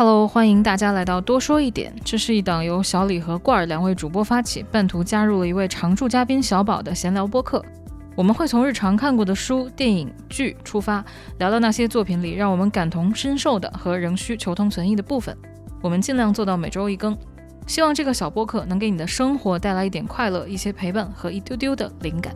Hello，欢迎大家来到多说一点。这是一档由小李和罐儿两位主播发起，半途加入了一位常驻嘉宾小宝的闲聊播客。我们会从日常看过的书、电影、剧出发，聊聊那些作品里让我们感同身受的和仍需求同存异的部分。我们尽量做到每周一更，希望这个小播客能给你的生活带来一点快乐、一些陪伴和一丢丢的灵感。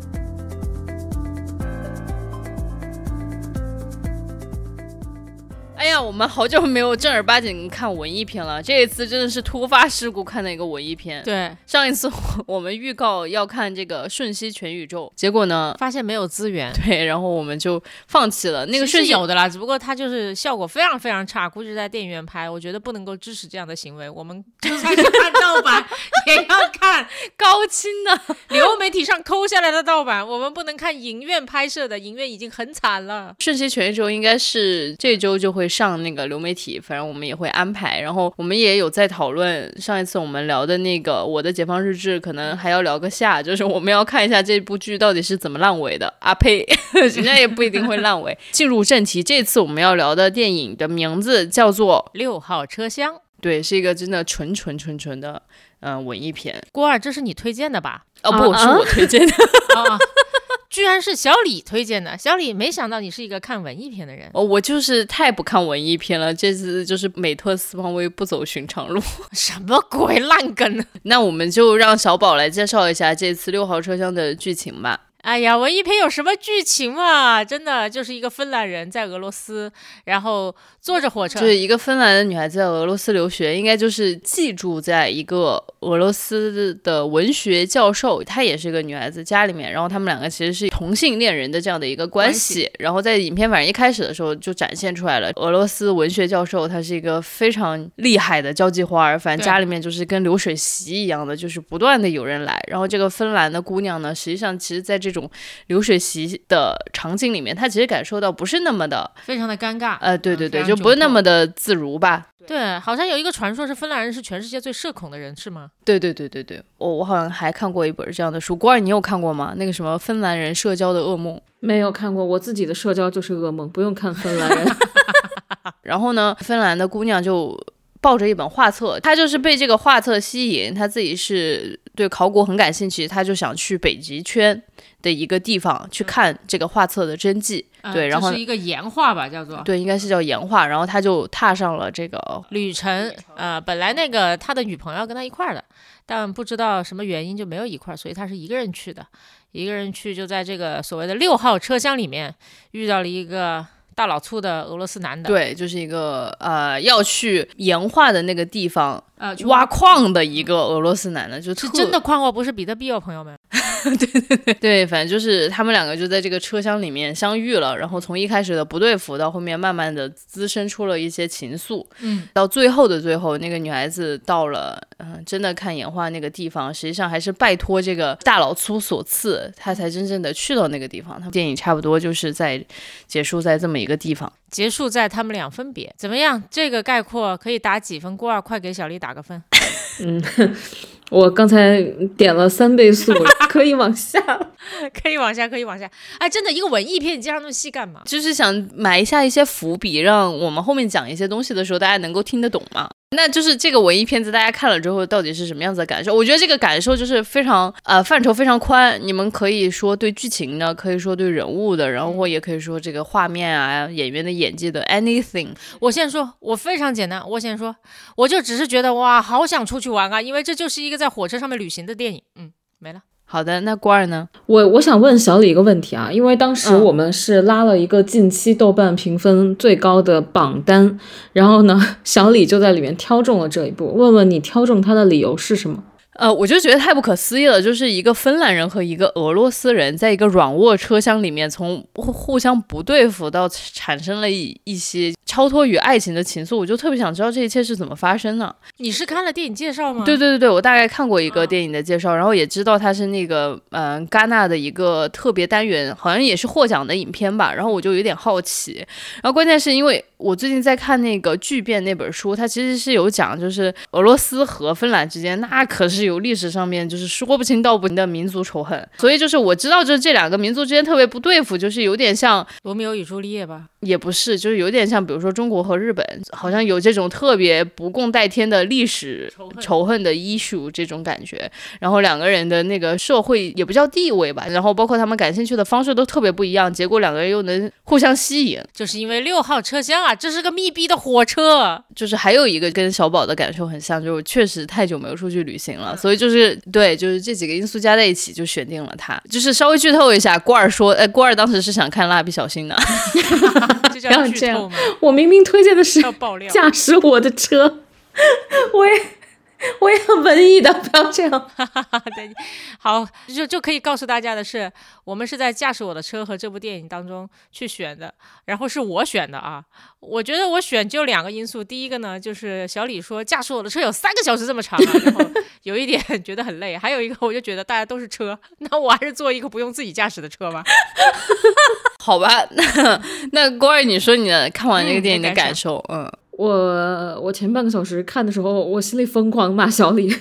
哎呀，我们好久没有正儿八经看文艺片了。这一次真的是突发事故看的一个文艺片。对，上一次我们预告要看这个《瞬息全宇宙》，结果呢，发现没有资源。对，然后我们就放弃了。那个是有的啦，只不过它就是效果非常非常差，估计在电影院拍，我觉得不能够支持这样的行为。我们就算是看盗版，也要看高清的流媒体上抠下来的盗版。我们不能看影院拍摄的，影院已经很惨了。《瞬息全宇宙》应该是这周就会。上那个流媒体，反正我们也会安排。然后我们也有在讨论上一次我们聊的那个《我的解放日志》，可能还要聊个下，就是我们要看一下这部剧到底是怎么烂尾的。啊呸，人家也不一定会烂尾。进入正题，这次我们要聊的电影的名字叫做《六号车厢》，对，是一个真的纯纯纯纯的嗯文艺片。郭二，这是你推荐的吧？哦不，是我推荐的。居然是小李推荐的，小李没想到你是一个看文艺片的人哦，我就是太不看文艺片了，这次就是美特斯邦威不走寻常路，什么鬼烂梗？那我们就让小宝来介绍一下这次六号车厢的剧情吧。哎呀，文艺片有什么剧情嘛？真的就是一个芬兰人在俄罗斯，然后坐着火车，就是一个芬兰的女孩子在俄罗斯留学，应该就是寄住在一个俄罗斯的文学教授，她也是一个女孩子家里面，然后他们两个其实是同性恋人的这样的一个关系。然后在影片反正一开始的时候就展现出来了，俄罗斯文学教授他是一个非常厉害的交际花，反正家里面就是跟流水席一样的，就是不断的有人来。然后这个芬兰的姑娘呢，实际上其实在这。种流水席的场景里面，他其实感受到不是那么的，非常的尴尬。呃，对对对，就不是那么的自如吧？对，好像有一个传说是芬兰人是全世界最社恐的人，是吗？对对对对对，我我好像还看过一本这样的书。郭二，你有看过吗？那个什么芬兰人社交的噩梦？没有看过，我自己的社交就是噩梦，不用看芬兰人。然后呢，芬兰的姑娘就。抱着一本画册，他就是被这个画册吸引，他自己是对考古很感兴趣，他就想去北极圈的一个地方去看这个画册的真迹。对，然后是一个岩画吧，叫做对，应该是叫岩画。然后他就踏上了这个旅程。呃，本来那个他的女朋友跟他一块儿的，但不知道什么原因就没有一块儿，所以他是一个人去的。一个人去就在这个所谓的六号车厢里面遇到了一个。大老粗的俄罗斯男的，对，就是一个呃要去岩画的那个地方。呃，挖矿的一个俄罗斯男的，就是真的矿哦，不是比特币哦，朋友们。对对对对，反正就是他们两个就在这个车厢里面相遇了，然后从一开始的不对付，到后面慢慢的滋生出了一些情愫。嗯，到最后的最后，那个女孩子到了，嗯，真的看岩画那个地方，实际上还是拜托这个大老粗所赐，她才真正的去到那个地方。他们电影差不多就是在结束在这么一个地方。结束在他们俩分别怎么样？这个概括可以打几分？郭二，快给小丽打个分。嗯，我刚才点了三倍速，可以往下，可以往下，可以往下。哎，真的一个文艺片，你介绍那么细干嘛？就是想埋下一些伏笔，让我们后面讲一些东西的时候，大家能够听得懂嘛。那就是这个文艺片子，大家看了之后到底是什么样子的感受？我觉得这个感受就是非常呃范畴非常宽，你们可以说对剧情的，可以说对人物的，然后也可以说这个画面啊演员的演技的 anything。我先说，我非常简单，我先说，我就只是觉得哇，好想出去玩啊，因为这就是一个在火车上面旅行的电影。嗯，没了。好的，那郭儿呢？我我想问小李一个问题啊，因为当时我们是拉了一个近期豆瓣评分最高的榜单，然后呢，小李就在里面挑中了这一部，问问你挑中它的理由是什么？呃，我就觉得太不可思议了，就是一个芬兰人和一个俄罗斯人在一个软卧车厢里面，从互相不对付到产生了一一些超脱于爱情的情愫，我就特别想知道这一切是怎么发生的。你是看了电影介绍吗？对对对对，我大概看过一个电影的介绍，然后也知道它是那个嗯戛纳的一个特别单元，好像也是获奖的影片吧。然后我就有点好奇，然后关键是因为我最近在看那个《巨变》那本书，它其实是有讲，就是俄罗斯和芬兰之间那可是。有历史上面就是说不清道不明的民族仇恨。所以就是我知道，就是这两个民族之间特别不对付，就是有点像罗密欧与朱丽叶吧？也不是，就是有点像，比如说中国和日本，好像有这种特别不共戴天的历史仇恨的 issue 这种感觉。然后两个人的那个社会也不叫地位吧，然后包括他们感兴趣的方式都特别不一样，结果两个人又能互相吸引，就是因为六号车厢啊，这是个密闭的火车。就是还有一个跟小宝的感受很像，就是确实太久没有出去旅行了，所以就是对，就是这几个因素加在一起就选定了他。就是稍微剧透一下，郭儿说，哎，郭儿当时是想看蜡笔小新的。这叫剧透吗？我明明推荐的是驾驶我的车，我也。我也很文艺的，不要这样。对，好，就就可以告诉大家的是，我们是在驾驶我的车和这部电影当中去选的，然后是我选的啊。我觉得我选就两个因素，第一个呢，就是小李说驾驶我的车有三个小时这么长，啊 然后有一点觉得很累；还有一个，我就觉得大家都是车，那我还是坐一个不用自己驾驶的车吧。好吧，那那郭二，你说你的看完这个电影的感受，嗯。我我前半个小时看的时候，我心里疯狂骂小李，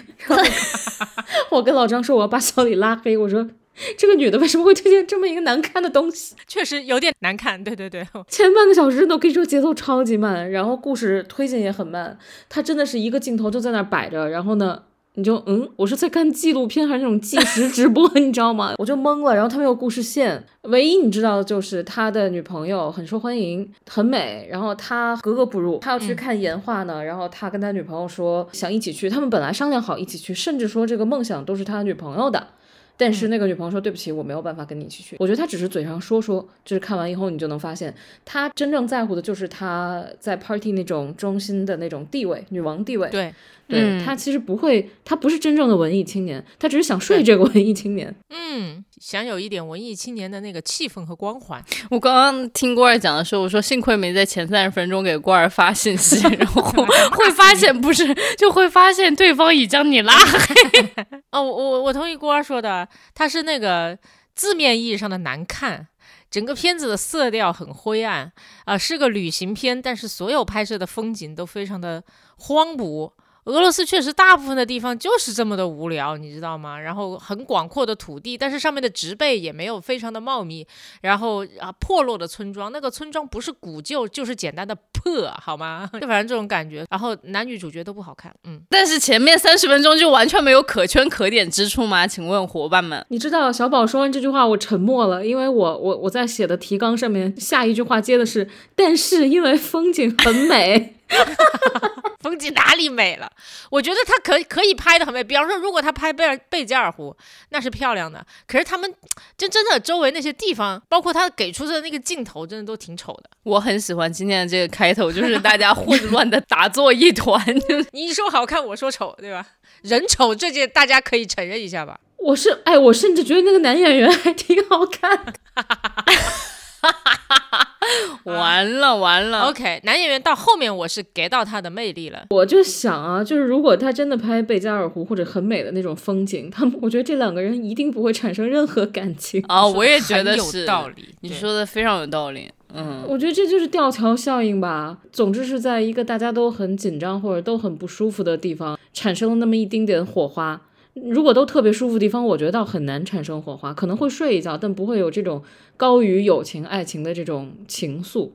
我跟老张说我要把小李拉黑，我说这个女的为什么会推荐这么一个难看的东西？确实有点难看，对对对。前半个小时都可以说节奏超级慢，然后故事推进也很慢，她真的是一个镜头就在那摆着，然后呢。你就嗯，我是在看纪录片还是那种即时直播，你知道吗？我就懵了。然后他没有故事线，唯一你知道的就是他的女朋友很受欢迎，很美，然后他格格不入。他要去看岩画呢，然后他跟他女朋友说想一起去，他们本来商量好一起去，甚至说这个梦想都是他女朋友的。但是那个女朋友说对不起，我没有办法跟你一起去。我觉得他只是嘴上说说，就是看完以后你就能发现，他真正在乎的就是他在 party 那种中心的那种地位，女王地位。对。对他其实不会，他不是真正的文艺青年，他只是想睡这个文艺青年。嗯，想有一点文艺青年的那个气氛和光环。我刚刚听郭儿讲的时候，我说幸亏没在前三十分钟给郭儿发信息，然后 会发现不是，就会发现对方已将你拉黑。哦，我我同意郭儿说的，他是那个字面意义上的难看，整个片子的色调很灰暗啊，是个旅行片，但是所有拍摄的风景都非常的荒芜。俄罗斯确实大部分的地方就是这么的无聊，你知道吗？然后很广阔的土地，但是上面的植被也没有非常的茂密。然后啊，破落的村庄，那个村庄不是古旧就是简单的破，好吗？就反正这种感觉。然后男女主角都不好看，嗯。但是前面三十分钟就完全没有可圈可点之处吗？请问伙伴们，你知道小宝说完这句话我沉默了，因为我我我在写的提纲上面下一句话接的是，但是因为风景很美。风景哪里美了？我觉得他可可以拍的很美。比方说，如果他拍贝尔贝加尔湖，那是漂亮的。可是他们就真的周围那些地方，包括他给出的那个镜头，真的都挺丑的。我很喜欢今天的这个开头，就是大家混乱的打作一团。你说好看，我说丑，对吧？人丑这件大家可以承认一下吧。我是哎，我甚至觉得那个男演员还挺好看。完了完了，OK，男演员到后面我是 get 到他的魅力了。我就想啊，就是如果他真的拍贝加尔湖或者很美的那种风景，他们我觉得这两个人一定不会产生任何感情啊。我也觉得是有道理，你说的非常有道理。嗯，我觉得这就是吊桥效应吧。总之是在一个大家都很紧张或者都很不舒服的地方，产生了那么一丁点火花。如果都特别舒服的地方，我觉得倒很难产生火花，可能会睡一觉，但不会有这种高于友情、爱情的这种情愫。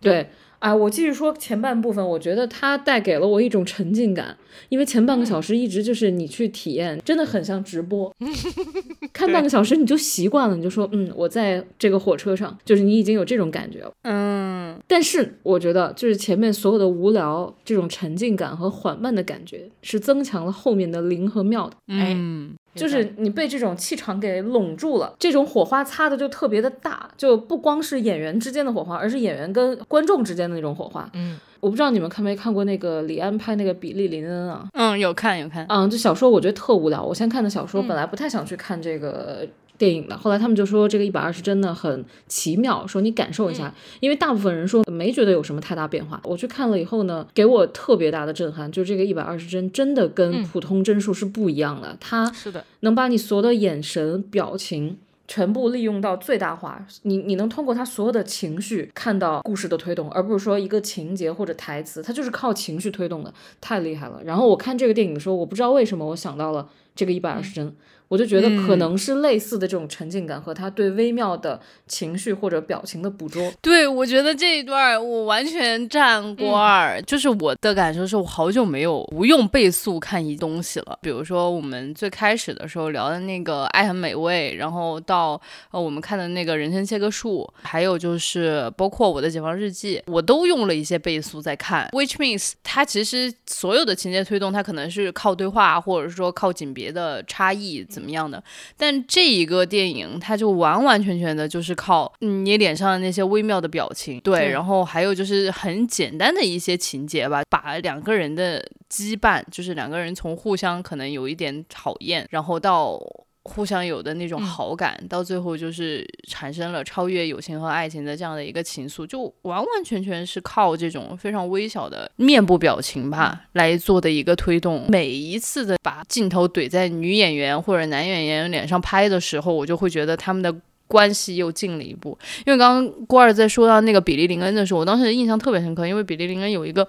对，啊，我继续说前半部分，我觉得它带给了我一种沉浸感，因为前半个小时一直就是你去体验，真的很像直播。看半个小时你就习惯了，你就说，嗯，我在这个火车上，就是你已经有这种感觉了。嗯，但是我觉得就是前面所有的无聊，这种沉浸感和缓慢的感觉，是增强了后面的灵和妙的。嗯。就是你被这种气场给拢住了，这种火花擦的就特别的大，就不光是演员之间的火花，而是演员跟观众之间的那种火花。嗯，我不知道你们看没看过那个李安拍那个《比利林恩》啊？嗯，有看有看。嗯，这小说我觉得特无聊，我先看的小说，本来不太想去看这个。电影的，后来他们就说这个一百二十帧呢很奇妙，说你感受一下，因为大部分人说没觉得有什么太大变化。我去看了以后呢，给我特别大的震撼，就这个一百二十帧真的跟普通帧数是不一样的，它是的，能把你所有的眼神表情全部利用到最大化，你你能通过他所有的情绪看到故事的推动，而不是说一个情节或者台词，它就是靠情绪推动的，太厉害了。然后我看这个电影的时候，我不知道为什么我想到了。这个一百二十帧。我就觉得可能是类似的这种沉浸感和他对微妙的情绪或者表情的捕捉。对，我觉得这一段我完全站过二，就是我的感受是我好久没有不用倍速看一东西了。比如说我们最开始的时候聊的那个《爱很美味》，然后到呃我们看的那个人生切割术，还有就是包括我的解放日记，我都用了一些倍速在看。Which means 它其实所有的情节推动，它可能是靠对话，或者说靠景别的差异。怎么样的？但这一个电影，它就完完全全的就是靠你脸上的那些微妙的表情，对，然后还有就是很简单的一些情节吧，把两个人的羁绊，就是两个人从互相可能有一点讨厌，然后到。互相有的那种好感，到最后就是产生了超越友情和爱情的这样的一个情愫，就完完全全是靠这种非常微小的面部表情吧来做的一个推动。每一次的把镜头怼在女演员或者男演员脸上拍的时候，我就会觉得他们的关系又近了一步。因为刚刚郭二在说到那个比利林恩的时候，我当时印象特别深刻，因为比利林恩有一个。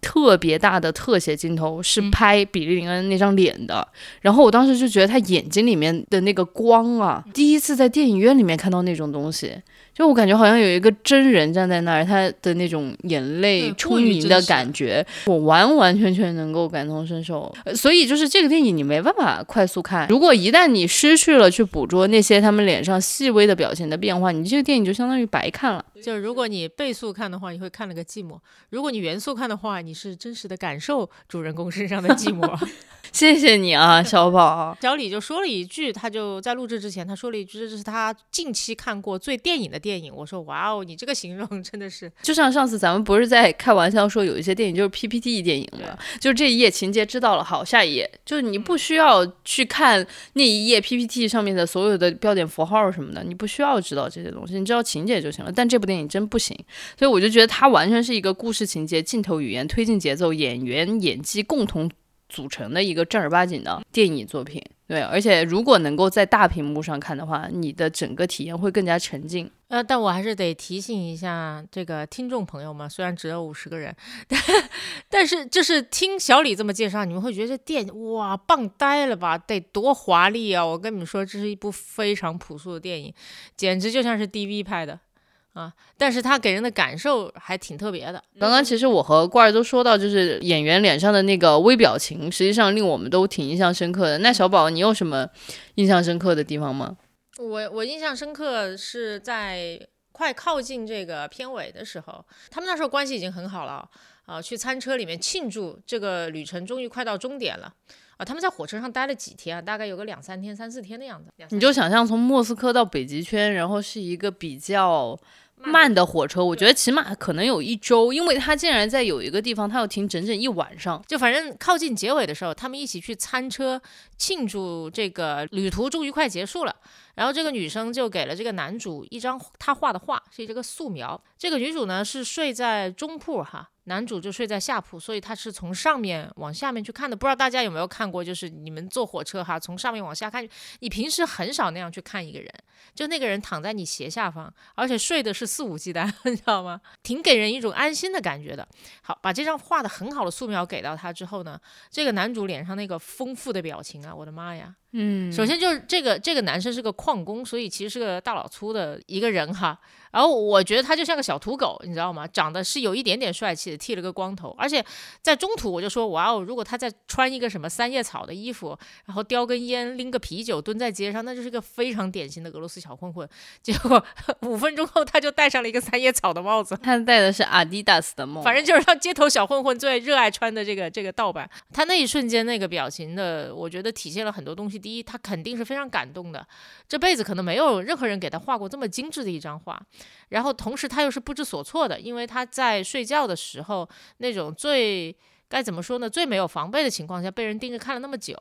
特别大的特写镜头是拍比利林恩那张脸的，然后我当时就觉得他眼睛里面的那个光啊，第一次在电影院里面看到那种东西。就我感觉好像有一个真人站在那儿，他的那种眼泪充盈的感觉，我完完全全能够感同身受。所以就是这个电影你没办法快速看，如果一旦你失去了去捕捉那些他们脸上细微的表情的变化，你这个电影就相当于白看了。就是如果你倍速看的话，你会看了个寂寞；如果你原速看的话，你是真实的感受主人公身上的寂寞。谢谢你啊，小宝。小李就说了一句，他就在录制之前，他说了一句，这是他近期看过最电影的电影。我说，哇哦，你这个形容真的是，就像上次咱们不是在开玩笑说有一些电影就是 PPT 电影吗？就这一页情节知道了，好，下一页，就是你不需要去看那一页 PPT 上面的所有的标点符号什么的，你不需要知道这些东西，你知道情节就行了。但这部电影真不行，所以我就觉得它完全是一个故事情节、镜头语言、推进节奏、演员演技共同。组成的一个正儿八经的电影作品，对，而且如果能够在大屏幕上看的话，你的整个体验会更加沉浸。呃，但我还是得提醒一下这个听众朋友们，虽然只有五十个人，但 但是就是听小李这么介绍，你们会觉得这电哇棒呆了吧？得多华丽啊！我跟你们说，这是一部非常朴素的电影，简直就像是 DV 拍的。啊，但是他给人的感受还挺特别的。刚刚其实我和罐儿都说到，就是演员脸上的那个微表情，实际上令我们都挺印象深刻的。那小宝，你有什么印象深刻的地方吗？我我印象深刻是在快靠近这个片尾的时候，他们那时候关系已经很好了啊，去餐车里面庆祝这个旅程终于快到终点了啊。他们在火车上待了几天啊？大概有个两三天、三四天的样子。你就想象从莫斯科到北极圈，然后是一个比较。慢的火车，我觉得起码可能有一周，因为他竟然在有一个地方，他要停整整一晚上。就反正靠近结尾的时候，他们一起去餐车庆祝这个旅途终于快结束了。然后这个女生就给了这个男主一张他画的画，是这个素描。这个女主呢是睡在中铺哈。男主就睡在下铺，所以他是从上面往下面去看的。不知道大家有没有看过，就是你们坐火车哈，从上面往下看，你平时很少那样去看一个人，就那个人躺在你斜下方，而且睡的是肆无忌惮，你知道吗？挺给人一种安心的感觉的。好，把这张画的很好的素描给到他之后呢，这个男主脸上那个丰富的表情啊，我的妈呀！嗯，首先就是这个这个男生是个矿工，所以其实是个大老粗的一个人哈。然后我觉得他就像个小土狗，你知道吗？长得是有一点点帅气的，剃了个光头。而且在中途我就说，哇哦，如果他再穿一个什么三叶草的衣服，然后叼根烟，拎个啤酒，蹲在街上，那就是个非常典型的俄罗斯小混混。结果五分钟后，他就戴上了一个三叶草的帽子，他戴的是阿迪达斯的帽，反正就是让街头小混混最热爱穿的这个这个盗版。他那一瞬间那个表情的，我觉得体现了很多东西。第一，他肯定是非常感动的，这辈子可能没有任何人给他画过这么精致的一张画。然后同时他又是不知所措的，因为他在睡觉的时候那种最该怎么说呢？最没有防备的情况下被人盯着看了那么久。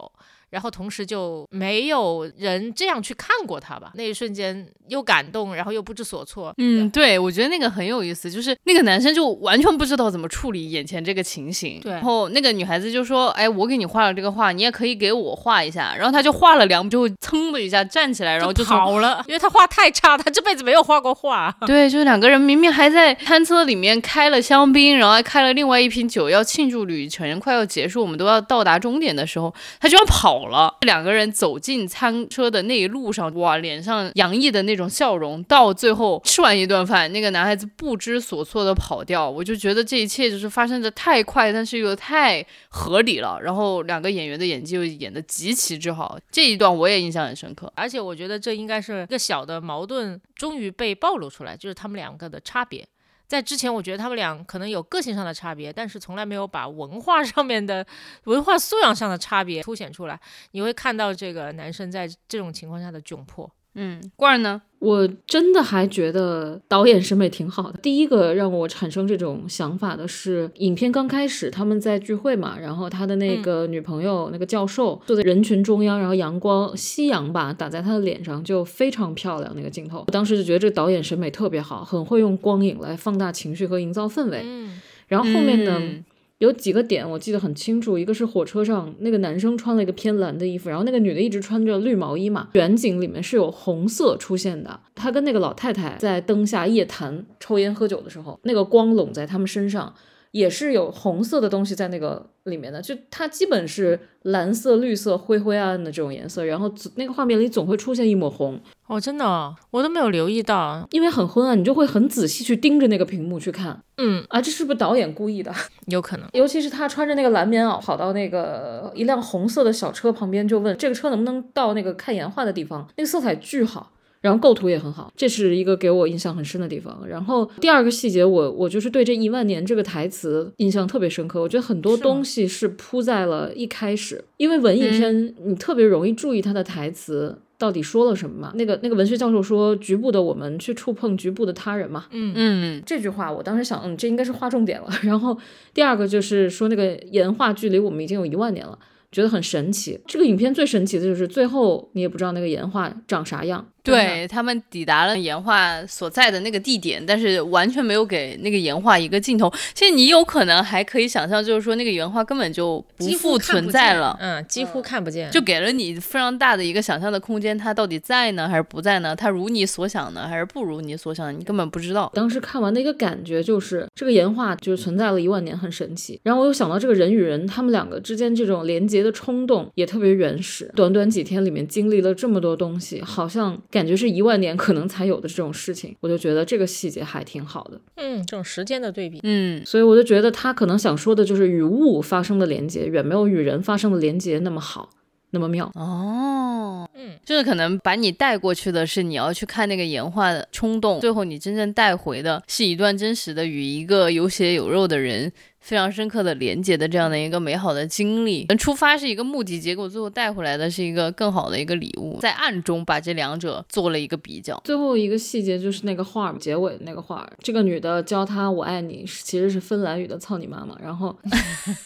然后同时就没有人这样去看过他吧？那一瞬间又感动，然后又不知所措。嗯，对，我觉得那个很有意思，就是那个男生就完全不知道怎么处理眼前这个情形。对，然后那个女孩子就说：“哎，我给你画了这个画，你也可以给我画一下。”然后他就画了两步，就噌的一下站起来，然后就跑了，因为他画太差，他这辈子没有画过画。对，就是两个人明明还在餐车里面开了香槟，然后还开了另外一瓶酒，要庆祝旅程快要结束，我们都要到达终点的时候，他居然跑。倒了。两个人走进餐车的那一路上，哇，脸上洋溢的那种笑容，到最后吃完一顿饭，那个男孩子不知所措的跑掉，我就觉得这一切就是发生的太快，但是又太合理了。然后两个演员的演技又演的极其之好，这一段我也印象很深刻。而且我觉得这应该是一个小的矛盾，终于被暴露出来，就是他们两个的差别。在之前，我觉得他们俩可能有个性上的差别，但是从来没有把文化上面的文化素养上的差别凸显出来。你会看到这个男生在这种情况下的窘迫。嗯，罐儿呢？我真的还觉得导演审美挺好的。第一个让我产生这种想法的是，影片刚开始他们在聚会嘛，然后他的那个女朋友那个教授坐在人群中央，然后阳光夕阳吧打在他的脸上，就非常漂亮那个镜头。我当时就觉得这个导演审美特别好，很会用光影来放大情绪和营造氛围。嗯，然后后面呢？嗯有几个点我记得很清楚，一个是火车上那个男生穿了一个偏蓝的衣服，然后那个女的一直穿着绿毛衣嘛，远景里面是有红色出现的。他跟那个老太太在灯下夜谈、抽烟、喝酒的时候，那个光拢在他们身上，也是有红色的东西在那个里面的，就它基本是蓝色、绿色、灰灰暗暗的这种颜色，然后那个画面里总会出现一抹红，哦，真的哦，我都没有留意到。因为很昏暗，你就会很仔细去盯着那个屏幕去看嗯，啊，这是不是导演故意的？有可能。尤其是他穿着那个蓝棉袄跑到那个一辆红色的小车旁边，就问这个车能不能到那个看岩画的地方。那个色彩巨好，然后构图也很好，这是一个给我印象很深的地方。然后第二个细节，我我就是对这一万年这个台词印象特别深刻。我觉得很多东西是铺在了一开始，因为文艺片你特别容易注意它的台词。到底说了什么嘛？那个那个文学教授说：“局部的我们去触碰局部的他人嘛。”嗯嗯，这句话我当时想，嗯，这应该是划重点了。然后第二个就是说那个岩画距离我们已经有一万年了，觉得很神奇。这个影片最神奇的就是最后你也不知道那个岩画长啥样。对他们抵达了岩画所在的那个地点，但是完全没有给那个岩画一个镜头。其实你有可能还可以想象，就是说那个岩画根本就不几复乎不存在了。嗯，几乎看不见。就给了你非常大的一个想象的空间，它到底在呢还是不在呢？它如你所想呢，还是不如你所想？你根本不知道。当时看完的一个感觉就是，这个岩画就是存在了一万年，很神奇。然后我又想到这个人与人他们两个之间这种连接的冲动也特别原始。短短几天里面经历了这么多东西，好像感觉是一万年可能才有的这种事情，我就觉得这个细节还挺好的。嗯，这种时间的对比。嗯，所以我就觉得他可能想说的就是与物发生的连接，远没有与人发生的连接那么好，那么妙。哦，嗯，就是可能把你带过去的是你要去看那个岩画的冲动，最后你真正带回的是一段真实的与一个有血有肉的人非常深刻的连接的这样的一个美好的经历。出发是一个目的，结果最后带回来的是一个更好的一个礼物，在暗中把这两者做了一个比较。最后一个细节就是那个画儿，结尾那个画儿，这个女的教他我爱你，其实是芬兰语的操你妈妈。然后，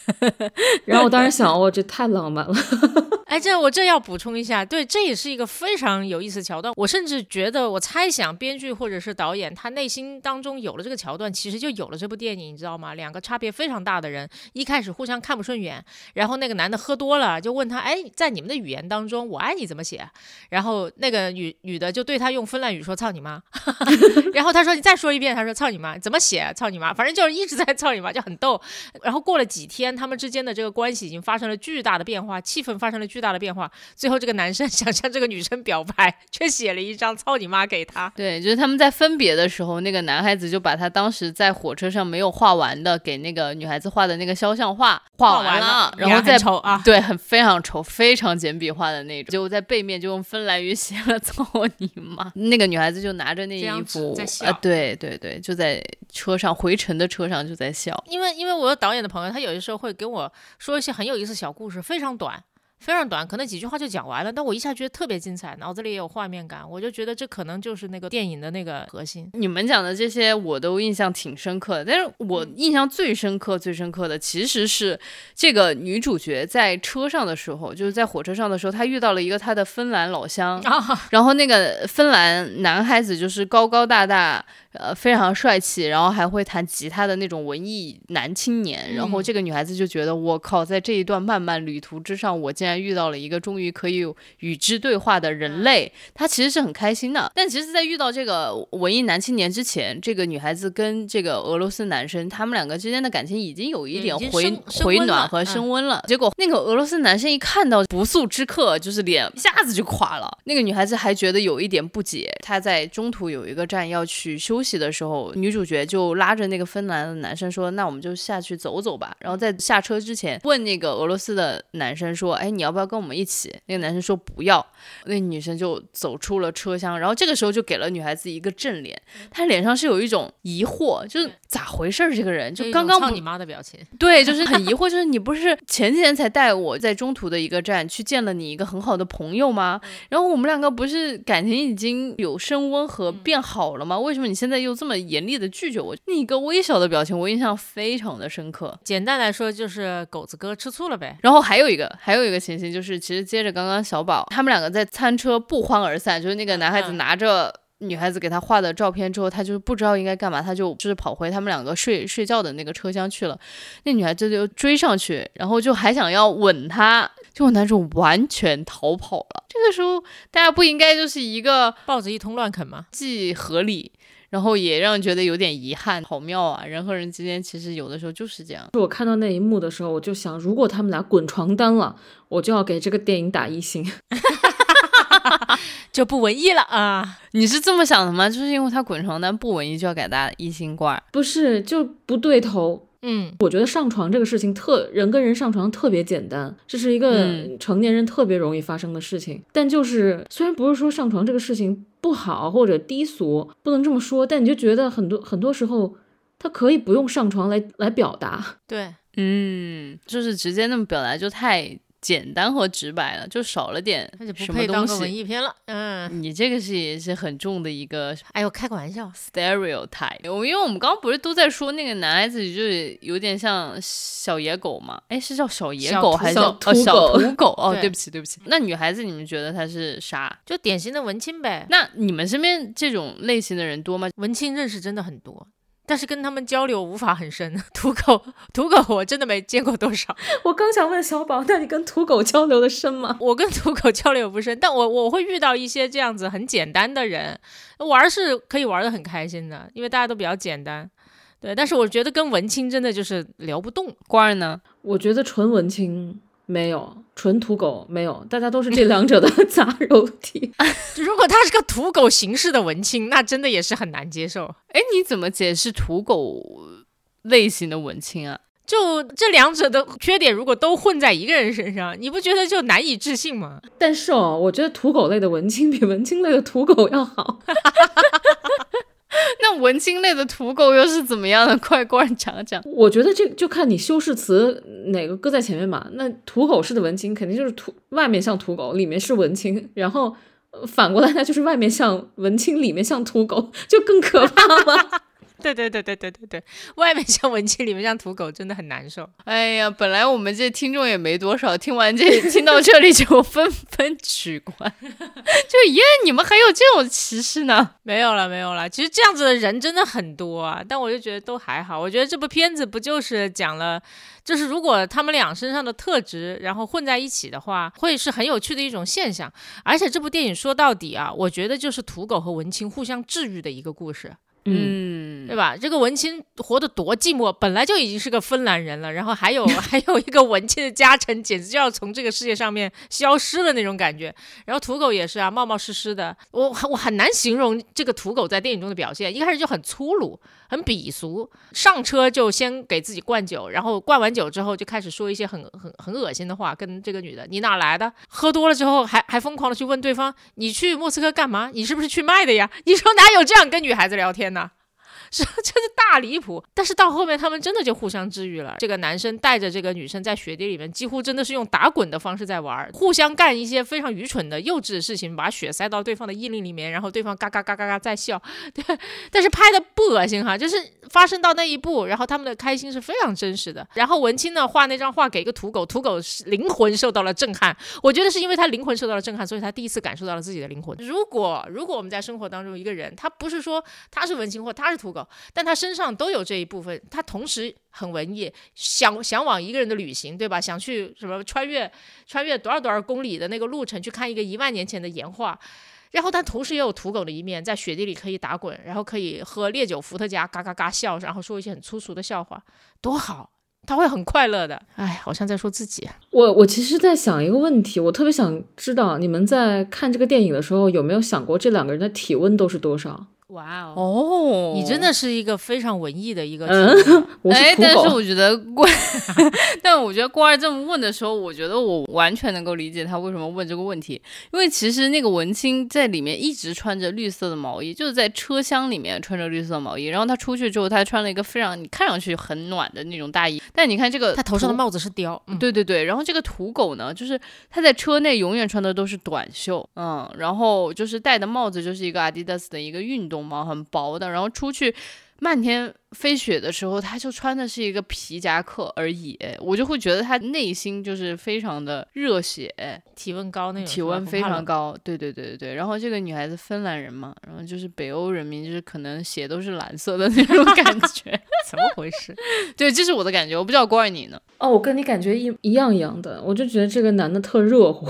然后我当时想，哇，这太浪漫了。哎，这我这要补充一下，对，这也是一个非常有意思的桥段。我甚至觉得，我猜想编剧或者是导演，他内心当中有了这个桥段，其实就有了这部电影，你知道吗？两个差别非常大的人，一开始互相看不顺眼，然后那个男的喝多了，就问他，哎，在你们的语言当中，我爱你怎么写？然后那个女女的就对他用芬兰语说操你妈，然后他说你再说一遍，他说操你妈，怎么写？操你妈，反正就是一直在操你妈，就很逗。然后过了几天，他们之间的这个关系已经发生了巨大的变化，气氛发生了巨大的变化。最后，这个男生 想向这个女生表白，却写了一张“操你妈”给他。对，就是他们在分别的时候，那个男孩子就把他当时在火车上没有画完的给那个女孩子画的那个肖像画画完了，然后再丑啊，对，很非常丑，非常简笔画的那种，结果在背面就用芬兰语写了“操你妈”。那个女孩子就拿着那衣服啊，对对对，就在车上回程的车上就在笑。因为因为我有导演的朋友，他有的时候会跟我说一些很有意思的小故事，非常短。非常短，可能几句话就讲完了，但我一下觉得特别精彩，脑子里也有画面感，我就觉得这可能就是那个电影的那个核心。你们讲的这些我都印象挺深刻的，但是我印象最深刻、最深刻的其实是这个女主角在车上的时候，就是在火车上的时候，她遇到了一个她的芬兰老乡，啊，然后那个芬兰男孩子就是高高大大，呃，非常帅气，然后还会弹吉他的那种文艺男青年。然后这个女孩子就觉得，我靠，在这一段漫漫旅途之上，我竟然然遇到了一个终于可以与之对话的人类，他其实是很开心的。但其实，在遇到这个文艺男青年之前，这个女孩子跟这个俄罗斯男生，他们两个之间的感情已经有一点回回暖和升温了。结果那个俄罗斯男生一看到不速之客，就是脸一下子就垮了。那个女孩子还觉得有一点不解。她在中途有一个站要去休息的时候，女主角就拉着那个芬兰的男生说：“那我们就下去走走吧。”然后在下车之前问那个俄罗斯的男生说：“哎，你要不要跟我们一起？”那个男生说：“不要。”那女生就走出了车厢。然后这个时候就给了女孩子一个正脸，她脸上是有一种疑惑，就是咋回事儿？这个人就刚刚操你妈的表情，对，就是很疑惑，就是你不是前几天才带我在中途的一个站去见了你一个很好的朋友吗？然后我们两个不是感情已经有升温和变好了吗？为什么你现在又这么严厉的拒绝我？那一个微小的表情，我印象非常的深刻。简单来说就是狗子哥吃醋了呗。然后还有一个，还有一个情形就是，其实接着刚刚小宝他们两个在餐车不欢而散，就是那个男孩子拿着。女孩子给他画的照片之后，他就不知道应该干嘛，他就就是跑回他们两个睡睡觉的那个车厢去了。那女孩子就追上去，然后就还想要吻他，结果男主完全逃跑了。这个时候，大家不应该就是一个抱着一通乱啃吗？既合理，然后也让人觉得有点遗憾。好妙啊！人和人之间其实有的时候就是这样。我看到那一幕的时候，我就想，如果他们俩滚床单了，我就要给这个电影打一星。就不文艺了啊？你是这么想的吗？就是因为他滚床单不文艺，就要给他一星怪？不是，就不对头。嗯，我觉得上床这个事情特人跟人上床特别简单，这是一个成年人特别容易发生的事情。但就是虽然不是说上床这个事情不好或者低俗，不能这么说，但你就觉得很多很多时候他可以不用上床来来表达。对，嗯，就是直接那么表达就太。简单和直白了，就少了点什么东西。文艺片了，嗯，你这个是也是很重的一个。哎呦，开个玩笑，stereotype。我因为我们刚刚不是都在说那个男孩子就是有点像小野狗嘛？哎，是叫小野狗还是叫小土狗？哦，对不起，对不起。那女孩子你们觉得她是啥？就典型的文青呗。那你们身边这种类型的人多吗？文青认识真的很多。但是跟他们交流无法很深，土狗土狗我真的没见过多少。我刚想问小宝，那你跟土狗交流的深吗？我跟土狗交流不深，但我我会遇到一些这样子很简单的人，玩是可以玩的很开心的，因为大家都比较简单。对，但是我觉得跟文青真的就是聊不动。官儿呢？我觉得纯文青。没有纯土狗，没有，大家都是这两者的 杂糅体。如果他是个土狗形式的文青，那真的也是很难接受。哎，你怎么解释土狗类型的文青啊？就这两者的缺点，如果都混在一个人身上，你不觉得就难以置信吗？但是哦，我觉得土狗类的文青比文青类的土狗要好。那文青类的土狗又是怎么样的？快过来讲讲。我觉得这就看你修饰词哪个搁在前面嘛。那土狗式的文青肯定就是土外面像土狗，里面是文青，然后反过来那就是外面像文青，里面像土狗，就更可怕了。对对对对对对对，外面像文青，里面像土狗，真的很难受。哎呀，本来我们这听众也没多少，听完这听到这里就 纷纷取关，就耶，你们还有这种歧视呢？没有了，没有了。其实这样子的人真的很多啊，但我就觉得都还好。我觉得这部片子不就是讲了，就是如果他们俩身上的特质然后混在一起的话，会是很有趣的一种现象。而且这部电影说到底啊，我觉得就是土狗和文青互相治愈的一个故事。嗯，对吧？这个文青活得多寂寞，本来就已经是个芬兰人了，然后还有 还有一个文青的加成，简直就要从这个世界上面消失了那种感觉。然后土狗也是啊，冒冒失失的，我我很难形容这个土狗在电影中的表现。一开始就很粗鲁，很鄙俗，上车就先给自己灌酒，然后灌完酒之后就开始说一些很很很恶心的话，跟这个女的，你哪来的？喝多了之后还还疯狂的去问对方，你去莫斯科干嘛？你是不是去卖的呀？你说哪有这样跟女孩子聊天？呢，是 真是大离谱。但是到后面他们真的就互相治愈了。这个男生带着这个女生在雪地里面，几乎真的是用打滚的方式在玩，互相干一些非常愚蠢的幼稚的事情，把雪塞到对方的衣领里面，然后对方嘎嘎嘎嘎嘎在笑。对，但是拍的不恶心哈，就是发生到那一步，然后他们的开心是非常真实的。然后文青呢画那张画给一个土狗，土狗灵魂受到了震撼。我觉得是因为他灵魂受到了震撼，所以他第一次感受到了自己的灵魂。如果如果我们在生活当中一个人，他不是说他是文青或他是土狗。但他身上都有这一部分，他同时很文艺，想向往一个人的旅行，对吧？想去什么穿越穿越多少多少公里的那个路程去看一个一万年前的岩画。然后他同时也有土狗的一面，在雪地里可以打滚，然后可以喝烈酒伏特加，嘎嘎嘎笑，然后说一些很粗俗的笑话，多好！他会很快乐的。哎，好像在说自己。我我其实在想一个问题，我特别想知道你们在看这个电影的时候有没有想过这两个人的体温都是多少？哇哦，哦，你真的是一个非常文艺的一个嗯体验。，我哎。但是我觉得郭，但我觉得郭二这么问的时候，我觉得我完全能够理解他为什么问这个问题，因为其实那个文青在里面一直穿着绿色的毛衣，就是在车厢里面穿着绿色的毛衣，然后他出去之后，他还穿了一个非常你看上去很暖的那种大衣，但你看这个他头上的帽子是貂，嗯，对对对，然后这个土狗呢，就是他在车内永远穿的都是短袖，嗯，然后就是戴的帽子就是一个 Adidas 的一个运动毛，很薄的，然后出去漫天飞雪的时候，他就穿的是一个皮夹克而已，我就会觉得他内心就是非常的热血，体温高那种，体温非常。高，对对对对对。然后这个女孩子芬兰人嘛，然后就是北欧人民，就是可能血都是蓝色的 那种感觉，怎么回事？对，这是我的感觉，我不知道怪你呢。哦，我跟你感觉一一样一样的，我就觉得这个男的特热乎，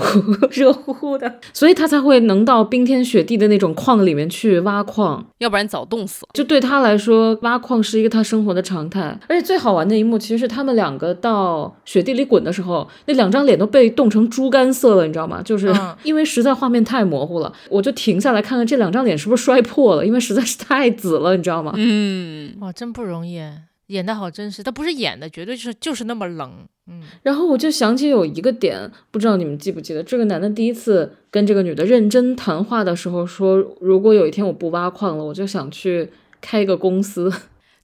热乎乎的，所以他才会能到冰天雪地的那种矿里面去挖矿。要不然早冻死了。就对他来说，挖矿是一个他生活的常态。而且最好玩的一幕，其实是他们两个到雪地里滚的时候，那两张脸都被冻成猪肝色了，你知道吗？就是嗯 因为实在画面太模糊了，我就停下来看看这两张脸是不是摔破了，因为实在是太紫了，你知道吗？嗯，哇，真不容易，演的好真实。他不是演的，绝对是就是那么冷。嗯，然后我就想起有一个点，不知道你们记不记得，这个男的第一次跟这个女的认真谈话的时候说，如果有一天我不挖矿了，我就想去开一个公司。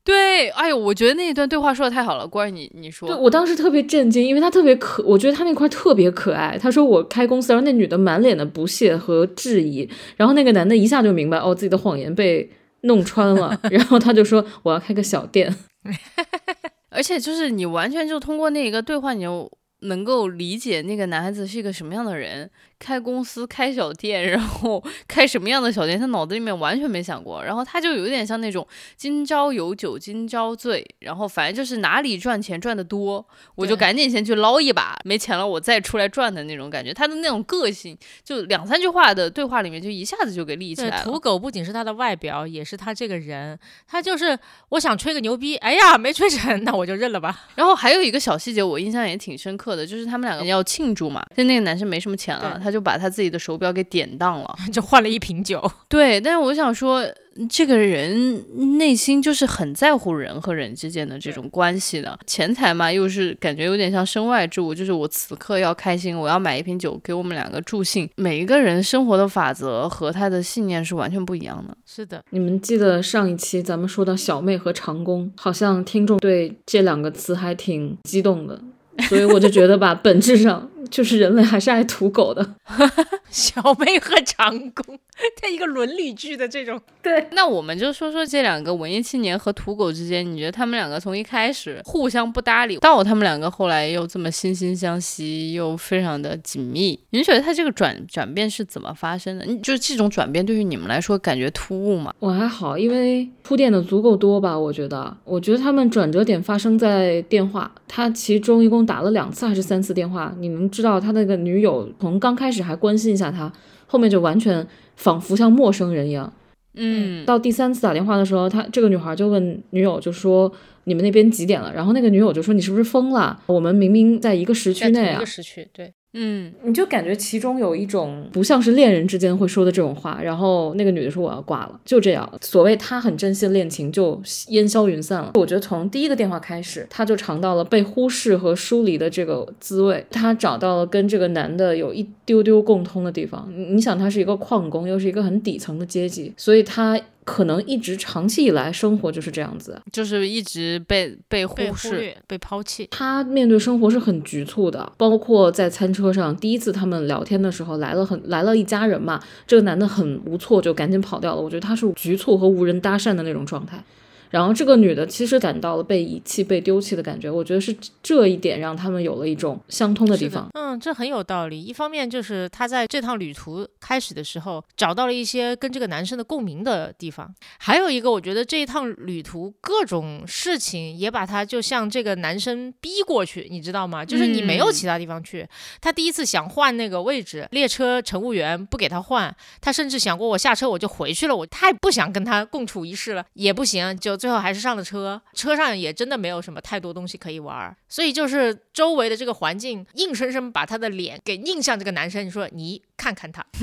对，哎呦，我觉得那一段对话说的太好了，关你你你对，我当时特别震惊，因为他特别可，我觉得他那块特别可爱。他说我开公司，然后那女的满脸的不屑和质疑，然后那个男的一下就明白哦自己的谎言被弄穿了，然后他就说我要开个小店。而且就是你完全就通过那一个对话，你就能够理解那个男孩子是一个什么样的人，开公司、开小店，然后 开什么样的小店，他脑子里面完全没想过。然后他就有点像那种今朝有酒今朝醉，然后反正就是哪里赚钱赚得多，我就赶紧先去捞一把，没钱了我再出来赚的那种感觉。他的那种个性，就两三句话的对话里面就一下子就给立起，来了。土狗不仅是他的外表，也是他这个人。他就是我想吹个牛逼，哎呀，没吹成，那我就认了吧。然后还有一个小细节，我印象也挺深刻的，就是他们两个要庆祝嘛，就那个男生没什么钱了，对他就把他自己的手表给典当了。就换了一瓶酒。对，但是我想说，这个人内心就是很在乎人和人之间的这种关系的。钱财嘛，又是感觉有点像身外之物，就是我此刻要开心，我要买一瓶酒给我们两个助兴。每一个人生活的法则和他的信念是完全不一样的。是的，你们记得上一期咱们说到小妹和长工，好像听众对这两个词还挺激动的，所以我就觉得吧，本质上就是人类还是爱土狗的。小妹和长工，在一个伦理剧的这种，对，那我们就说说这两个文艺青年和土狗之间，你觉得他们两个从一开始互相不搭理，到他们两个后来又这么惺惺相惜，又非常的紧密，你觉得他这个转转变是怎么发生的？你就是这种转变对于你们来说感觉突兀吗？我还好，因为铺垫的足够多吧，我觉得。我觉得他们转折点发生在电话，他其中一共打了两次还是三次电话。你们知道他那个女友从刚开始还关心一下他，后面就完全仿佛像陌生人一样。嗯，到第三次打电话的时候，他这个女孩就问女友，就说你们那边几点了？然后那个女友就说你是不是疯了？我们明明在一个时区内啊一个。时区，对，嗯，你就感觉其中有一种不像是恋人之间会说的这种话，然后那个女的说我要挂了，就这样。所谓他很珍惜的恋情就烟消云散了。我觉得从第一个电话开始，他就尝到了被忽视和疏离的这个滋味，他找到了跟这个男的有一丢丢共通的地方。你你想，他是一个矿工，又是一个很底层的阶级，所以他可能一直长期以来生活就是这样子。就是一直被被忽视。略、被抛弃。他面对生活是很局促的，包括在餐车上，第一次他们聊天的时候，来了很来了一家人嘛，这个男的很无措，就赶紧跑掉了。我觉得他是局促和无人搭讪的那种状态。然后这个女的其实感到了被遗弃、被丢弃的感觉，我觉得是这一点让他们有了一种相通的地方。嗯，这很有道理。一方面就是她在这趟旅途开始的时候找到了一些跟这个男生的共鸣的地方，还有一个我觉得这一趟旅途各种事情也把她就像这个男生逼过去，你知道吗？就是你没有其他地方去。他第一次想换那个位置，列车乘务员不给他换，他甚至想过我下车我就回去了，我太不想跟他共处一室了，也不行，就最后还是上了车。车上也真的没有什么太多东西可以玩，所以就是周围的这个环境硬生生把他的脸给印向这个男生，你说你看看他，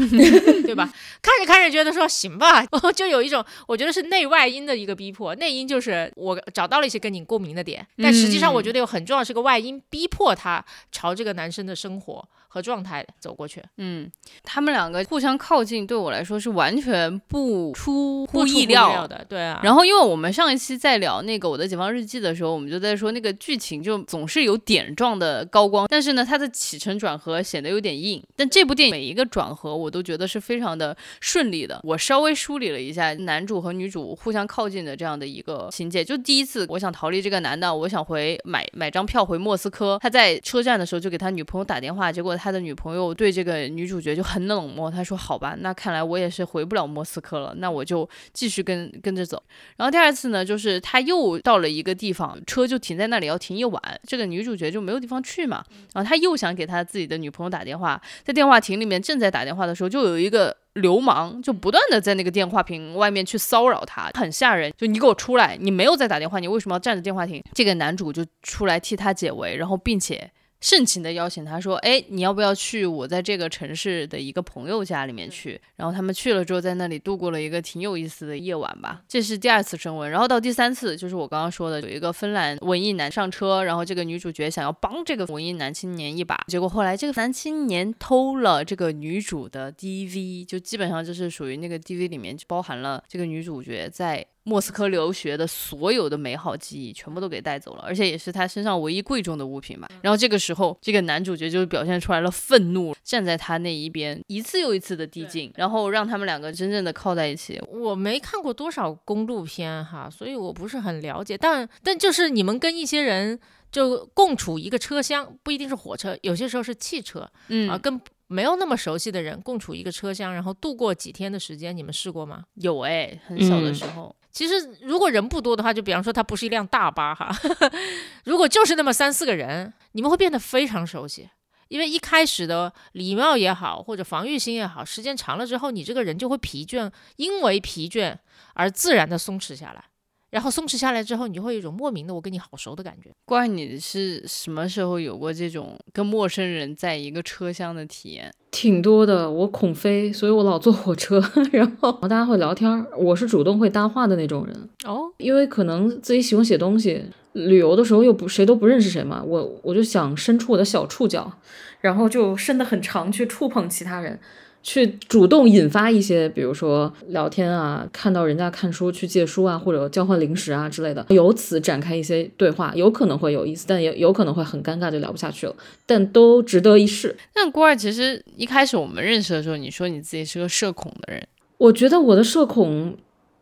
对吧？看着看着觉得说行吧，就有一种我觉得是内外因的一个逼迫，内因就是我找到了一些跟你共鸣的点，但实际上我觉得有很重要是个外因，逼迫他朝这个男生的生活。和状态走过去，嗯，他们两个互相靠近，对我来说是完全不出乎意料的，对啊。然后，因为我们上一期在聊那个《我的解放日记》的时候，我们就在说那个剧情就总是有点状的高光，但是呢，它的起承转合显得有点硬。但这部电影每一个转合，我都觉得是非常的顺利的。我稍微梳理了一下男主和女主互相靠近的这样的一个情节，就第一次我想逃离这个男的，我想回买买张票回莫斯科，他在车站的时候就给他女朋友打电话，结果他。他的女朋友对这个女主角就很冷漠，他说：“好吧，那看来我也是回不了莫斯科了，那我就继续跟跟着走。”然后第二次呢，就是他又到了一个地方，车就停在那里要停一晚，这个女主角就没有地方去嘛。然后他又想给他自己的女朋友打电话，在电话亭里面正在打电话的时候，就有一个流氓就不断的在那个电话亭外面去骚扰他，很吓人。就你给我出来，你没有在打电话，你为什么要站着电话亭？这个男主就出来替他解围，然后并且。盛情的邀请他说：“哎，你要不要去我在这个城市的一个朋友家里面去？”然后他们去了之后，在那里度过了一个挺有意思的夜晚吧。这是第二次升温，然后到第三次，就是我刚刚说的，有一个芬兰文艺男上车，然后这个女主角想要帮这个文艺男青年一把，结果后来这个男青年偷了这个女主的 DV，就基本上就是属于那个 DV 里面就包含了这个女主角在。莫斯科留学的所有的美好记忆全部都给带走了，而且也是他身上唯一贵重的物品吧。然后这个时候，这个男主角就表现出来了愤怒，站在他那一边，一次又一次的递进，然后让他们两个真正的靠在一起。我没看过多少公路片哈，所以我不是很了解。但但就是你们跟一些人就共处一个车厢，不一定是火车，有些时候是汽车，嗯啊，跟没有那么熟悉的人共处一个车厢，然后度过几天的时间，你们试过吗？有哎，很小的时候。其实，如果人不多的话，就比方说它不是一辆大巴哈，如果就是那么三四个人，你们会变得非常熟悉，因为一开始的礼貌也好，或者防御心也好，时间长了之后，你这个人就会疲倦，因为疲倦而自然的松弛下来。然后松弛下来之后，你就会有一种莫名的我跟你好熟的感觉。怪你是什么时候有过这种跟陌生人在一个车厢的体验？挺多的，我恐飞，所以我老坐火车，然后大家会聊天，我是主动会搭话的那种人哦。因为可能自己喜欢写东西，旅游的时候又不谁都不认识谁嘛，我我就想伸出我的小触角，然后就伸得很长去触碰其他人。去主动引发一些，比如说聊天啊，看到人家看书去借书啊，或者交换零食啊之类的，由此展开一些对话，有可能会有意思，但也有可能会很尴尬，就聊不下去了。但都值得一试。但郭二其实一开始我们认识的时候，你说你自己是个社恐的人，我觉得我的社恐，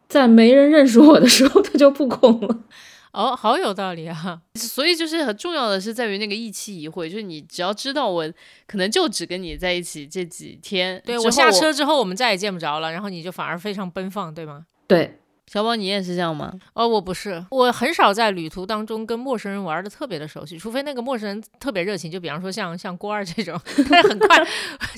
在没人认识我的时候，他就不恐了。哦，好有道理啊！所以就是很重要的是在于那个一期一会，就是你只要知道我可能就只跟你在一起这几天，对我下车之后我们再也见不着了，然后你就反而非常奔放，对吗？对。小宝，你也是这样吗？哦，我不是，我很少在旅途当中跟陌生人玩的特别的熟悉，除非那个陌生人特别热情，就比方说像像郭二这种，但是很快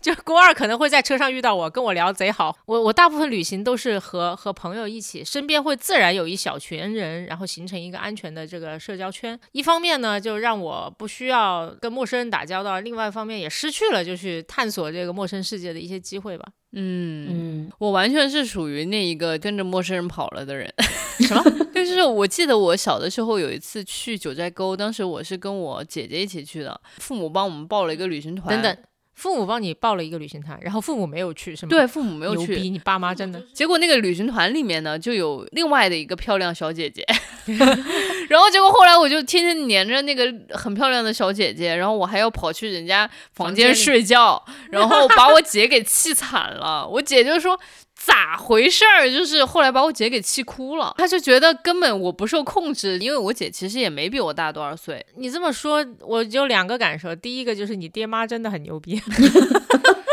就郭二可能会在车上遇到我，跟我聊贼好。我我大部分旅行都是和和朋友一起，身边会自然有一小群人，然后形成一个安全的这个社交圈。一方面呢，就让我不需要跟陌生人打交道；另外一方面也失去了就去探索这个陌生世界的一些机会吧。嗯嗯，我完全是属于那一个跟着陌生人跑了的人。什么？就是我记得我小的时候有一次去九寨沟，当时我是跟我姐姐一起去的，父母帮我们报了一个旅行团。等等。父母帮你报了一个旅行团，然后父母没有去，是吗？对，父母没有去。你爸妈真的。结果那个旅行团里面呢，就有另外的一个漂亮小姐姐，然后结果后来我就天天黏着那个很漂亮的小姐姐，然后我还要跑去人家房间睡觉，然后把我姐给气惨了。我姐就说。咋回事儿？就是后来把我姐给气哭了，她就觉得根本我不受控制，因为我姐其实也没比我大多少岁。你这么说，我有两个感受。第一个就是你爹妈真的很牛逼，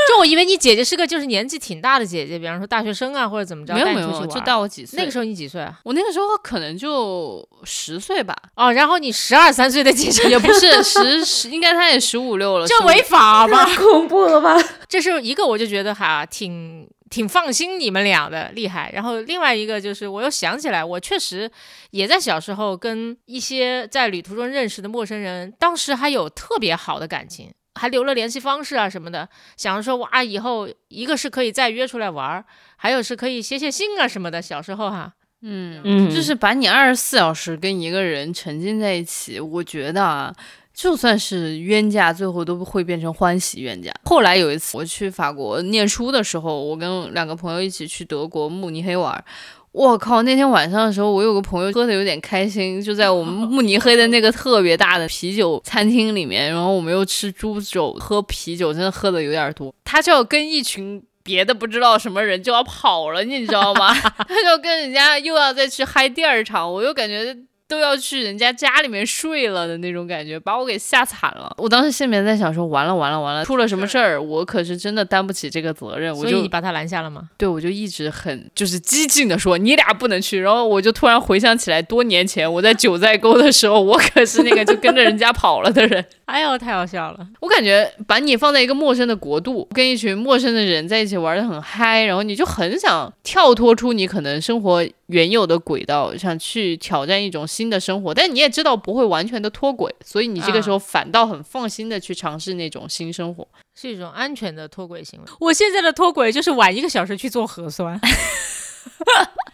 就我以为你姐姐是个就是年纪挺大的姐姐，比方说大学生啊或者怎么着，没有没有，带你出去就大我几岁。那个时候你几岁啊？我那个时候可能就十岁吧，哦，然后你十二三岁的姐姐也不是十十，应该她也十五六了。这违法吧？太恐怖了吧！这是一个，我就觉得哈挺挺放心你们俩的厉害。然后另外一个就是，我又想起来，我确实也在小时候跟一些在旅途中认识的陌生人，当时还有特别好的感情，还留了联系方式啊什么的。想着说哇，以后一个是可以再约出来玩儿，还有是可以写写信啊什么的。小时候哈，嗯嗯就是把你二十四小时跟一个人沉浸在一起，我觉得啊。就算是冤家，最后都会变成欢喜冤家。后来有一次我去法国念书的时候，我跟两个朋友一起去德国慕尼黑玩。我靠！那天晚上的时候，我有个朋友喝的有点开心，就在我们慕尼黑的那个特别大的啤酒餐厅里面，然后我们又吃猪肘，喝啤酒，真的喝的有点多。他就要跟一群别的不知道什么人就要跑了，你知道吗？他就跟人家又要再去嗨第二场，我又感觉。都要去人家家里面睡了的那种感觉，把我给吓惨了。我当时心里面在想说，完了完了完了，出了什么事儿，我可是真的担不起这个责任。我就你把他拦下了吗？对我就一直很就是激进的说，你俩不能去。然后我就突然回想起来，多年前我在九寨沟的时候，我可是那个就跟着人家跑了的人。哎呦，太好笑了！我感觉把你放在一个陌生的国度，跟一群陌生的人在一起玩的很嗨，然后你就很想跳脱出你可能生活原有的轨道，想去挑战一种新的生活。但你也知道不会完全的脱轨，所以你这个时候反倒很放心的去尝试那种新生活。是一种安全的脱轨行为。我现在的脱轨就是晚一个小时去做核酸。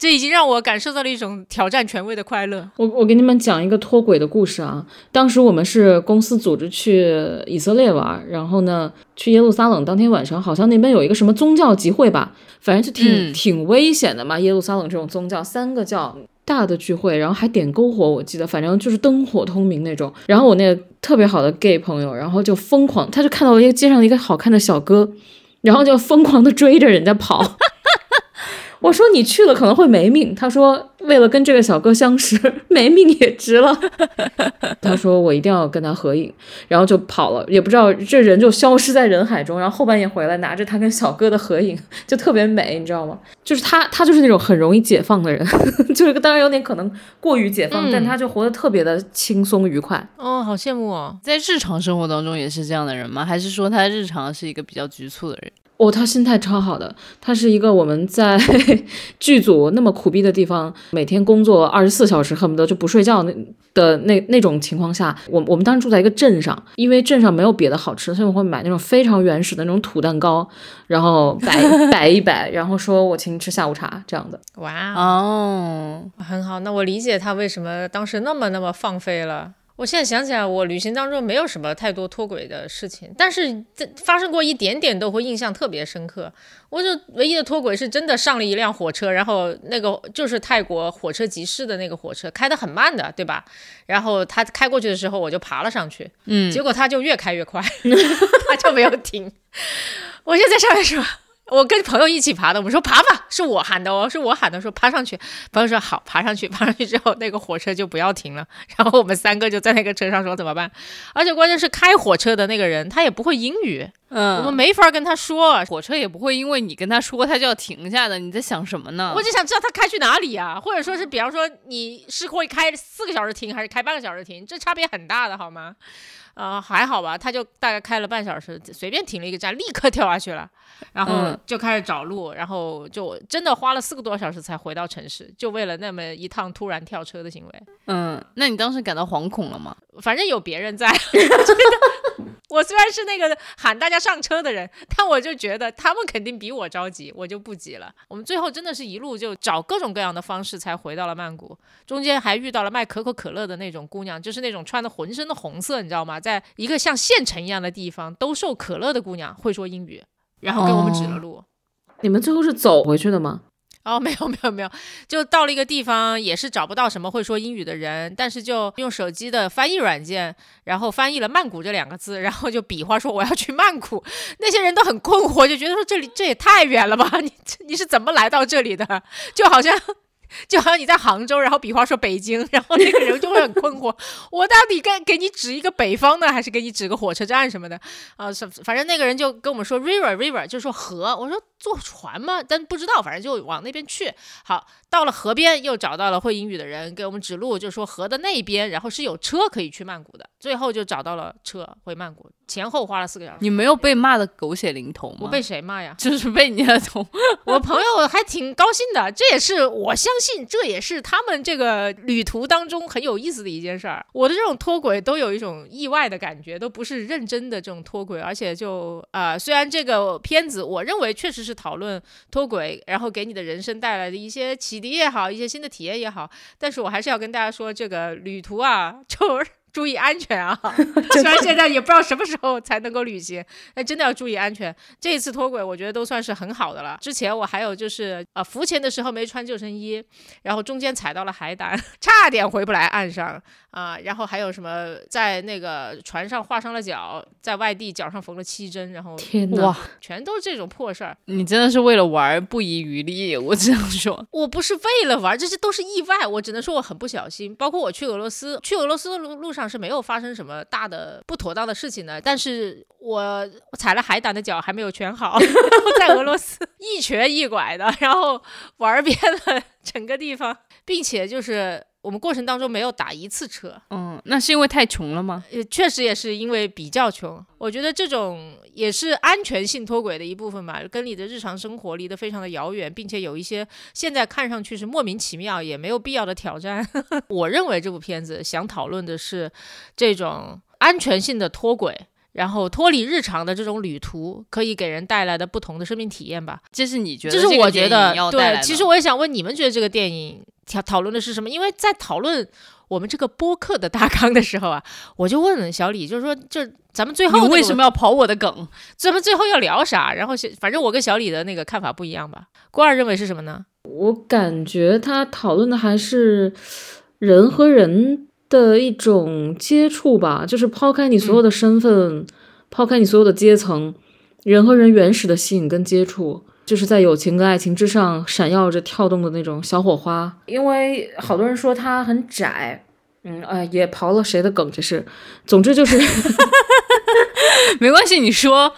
这已经让我感受到了一种挑战权威的快乐。我我给你们讲一个脱轨的故事啊。当时我们是公司组织去以色列玩，然后呢去耶路撒冷，当天晚上好像那边有一个什么宗教集会吧，反正就挺、嗯挺危险的嘛。耶路撒冷这种宗教，三个教大的聚会，然后还点篝火，我记得反正就是灯火通明那种。然后我那个特别好的 gay 朋友，然后就疯狂，他就看到了一个街上一个好看的小哥，然后就疯狂的追着人家跑。我说你去了可能会没命，他说为了跟这个小哥相识，没命也值了。他说我一定要跟他合影，然后就跑了，也不知道这人就消失在人海中，然后后半夜回来拿着他跟小哥的合影，就特别美，你知道吗？就是他，他就是那种很容易解放的人，就是当然有点可能过于解放，嗯但他就活得特别的轻松愉快。哦，好羡慕哦！在日常生活当中也是这样的人吗？还是说他日常是一个比较局促的人？哦，他心态超好的，他是一个我们在 剧组那么苦逼的地方，每天工作二十四小时，恨不得就不睡觉那的那那种情况下，我我们当时住在一个镇上，因为镇上没有别的好吃，所以我会买那种非常原始的那种土蛋糕，然后摆摆一摆，然后说我请你吃下午茶这样的。哇，哦，很好。那我理解他为什么当时那么那么放飞了。我现在想起来，我旅行当中没有什么太多脱轨的事情，但是这发生过一点点都会印象特别深刻。我就唯一的脱轨是真的上了一辆火车，然后那个就是泰国火车集市的那个火车，开得很慢的，对吧？然后他开过去的时候，我就爬了上去，嗯，结果他就越开越快，他就没有停。我就在上面说。我跟朋友一起爬的，我们说爬吧，是我喊的哦，是我喊的，说爬上去。朋友说好，爬上去，爬上去之后，那个火车就不要停了。然后我们三个就在那个车上说怎么办？而且关键是开火车的那个人他也不会英语，嗯，我们没法跟他说。火车也不会因为你跟他说他就要停下的，你在想什么呢？我就想知道他开去哪里啊、或者说是，比方说你是会开四个小时停，还是开半个小时停，这差别很大的，好吗？呃，还好吧，他就大概开了半小时，随便停了一个站，立刻跳下去了，然后嗯就开始找路，然后就真的花了四个多小时才回到城市，就为了那么一趟突然跳车的行为。嗯，那你当时感到惶恐了吗？反正有别人在。我虽然是那个喊大家上车的人，但我就觉得他们肯定比我着急，我就不急了。我们最后真的是一路就找各种各样的方式才回到了曼谷，中间还遇到了卖可口可乐的那种姑娘，就是那种穿的浑身的红色，你知道吗？在一个像县城一样的地方兜售可乐的姑娘，会说英语，然后给我们指了路。你们最后是走回去的吗？哦，没有没有没有，就到了一个地方，也是找不到什么会说英语的人，但是就用手机的翻译软件，然后翻译了“曼谷”这两个字，然后就比划说我要去曼谷。那些人都很困惑，就觉得说这里这也太远了吧？你你是怎么来到这里的？就好像。就好像你在杭州，然后比划说北京，然后那个人就会很困惑，我到底该给你指一个北方呢，还是给你指个火车站什么的啊？是反正那个人就跟我们说 river river，就说河。我说坐船吗？但不知道，反正就往那边去。好，到了河边又找到了会英语的人给我们指路，就说河的那边，然后是有车可以去曼谷的。最后就找到了车回曼谷，前后花了四个小时。你没有被骂的狗血淋头吗？我被谁骂呀？就是被你的同 我朋友还挺高兴的，这也是我相信，这也是他们这个旅途当中很有意思的一件事儿。我的这种脱轨都有一种意外的感觉，都不是认真的这种脱轨，而且就啊，虽然这个片子我认为确实是讨论脱轨，然后给你的人生带来的一些启迪也好，一些新的体验也好，但是我还是要跟大家说，这个旅途啊，就。注意安全啊！虽然现在也不知道什么时候才能够旅行，但真的要注意安全。这一次脱轨，我觉得都算是很好的了。之前我还有就是呃浮潜的时候没穿救生衣，然后中间踩到了海胆，差点回不来岸上啊。然后还有什么在那个船上划伤了脚，在外地脚上缝了七针，然后天哇，全都是这种破事儿。你真的是为了玩不遗余力，我只能说，我不是为了玩，这些都是意外。我只能说我很不小心。包括我去俄罗斯，去俄罗斯的路路上。上是没有发生什么大的不妥当的事情的，但是我踩了海胆的脚还没有全好，在俄罗斯一瘸一拐的，然后玩遍了整个地方，并且就是我们过程当中没有打一次车。嗯，那是因为太穷了吗？也确实也是因为比较穷。我觉得这种也是安全性脱轨的一部分吧，跟你的日常生活离得非常的遥远，并且有一些现在看上去是莫名其妙也没有必要的挑战。我认为这部片子想讨论的是这种安全性的脱轨，然后脱离日常的这种旅途可以给人带来的不同的生命体验吧。这是你觉得？这是我觉得对。其实我也想问你们，觉得这个电影讨讨论的是什么？因为在讨论。我们这个播客的大纲的时候啊，我就问小李，就是说，就咱们最后为什么要跑我的梗？咱们最后要聊啥？然后反正我跟小李的那个看法不一样吧。郭二认为是什么呢？我感觉他讨论的还是人和人的一种接触吧，就是抛开你所有的身份，抛开你所有的阶层，人和人原始的吸引跟接触。就是在友情跟爱情之上闪耀着跳动的那种小火花，因为好多人说它很窄，嗯，哎，也刨了谁的梗这是，总之就是 没关系，你说，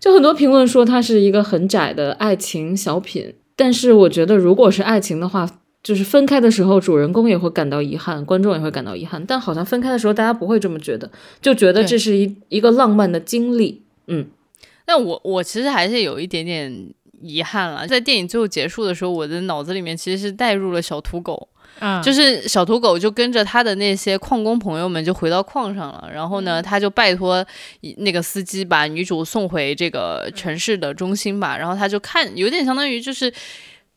就很多评论说它是一个很窄的爱情小品，但是我觉得如果是爱情的话，就是分开的时候主人公也会感到遗憾，观众也会感到遗憾，但好像分开的时候大家不会这么觉得，就觉得这是一一个浪漫的经历，嗯，那我我其实还是有一点点。遗憾了，在电影最后结束的时候，我的脑子里面其实是带入了小土狗，嗯，就是小土狗就跟着他的那些矿工朋友们就回到矿上了，然后呢，他就拜托那个司机把女主送回这个城市的中心吧，然后他就看，有点相当于就是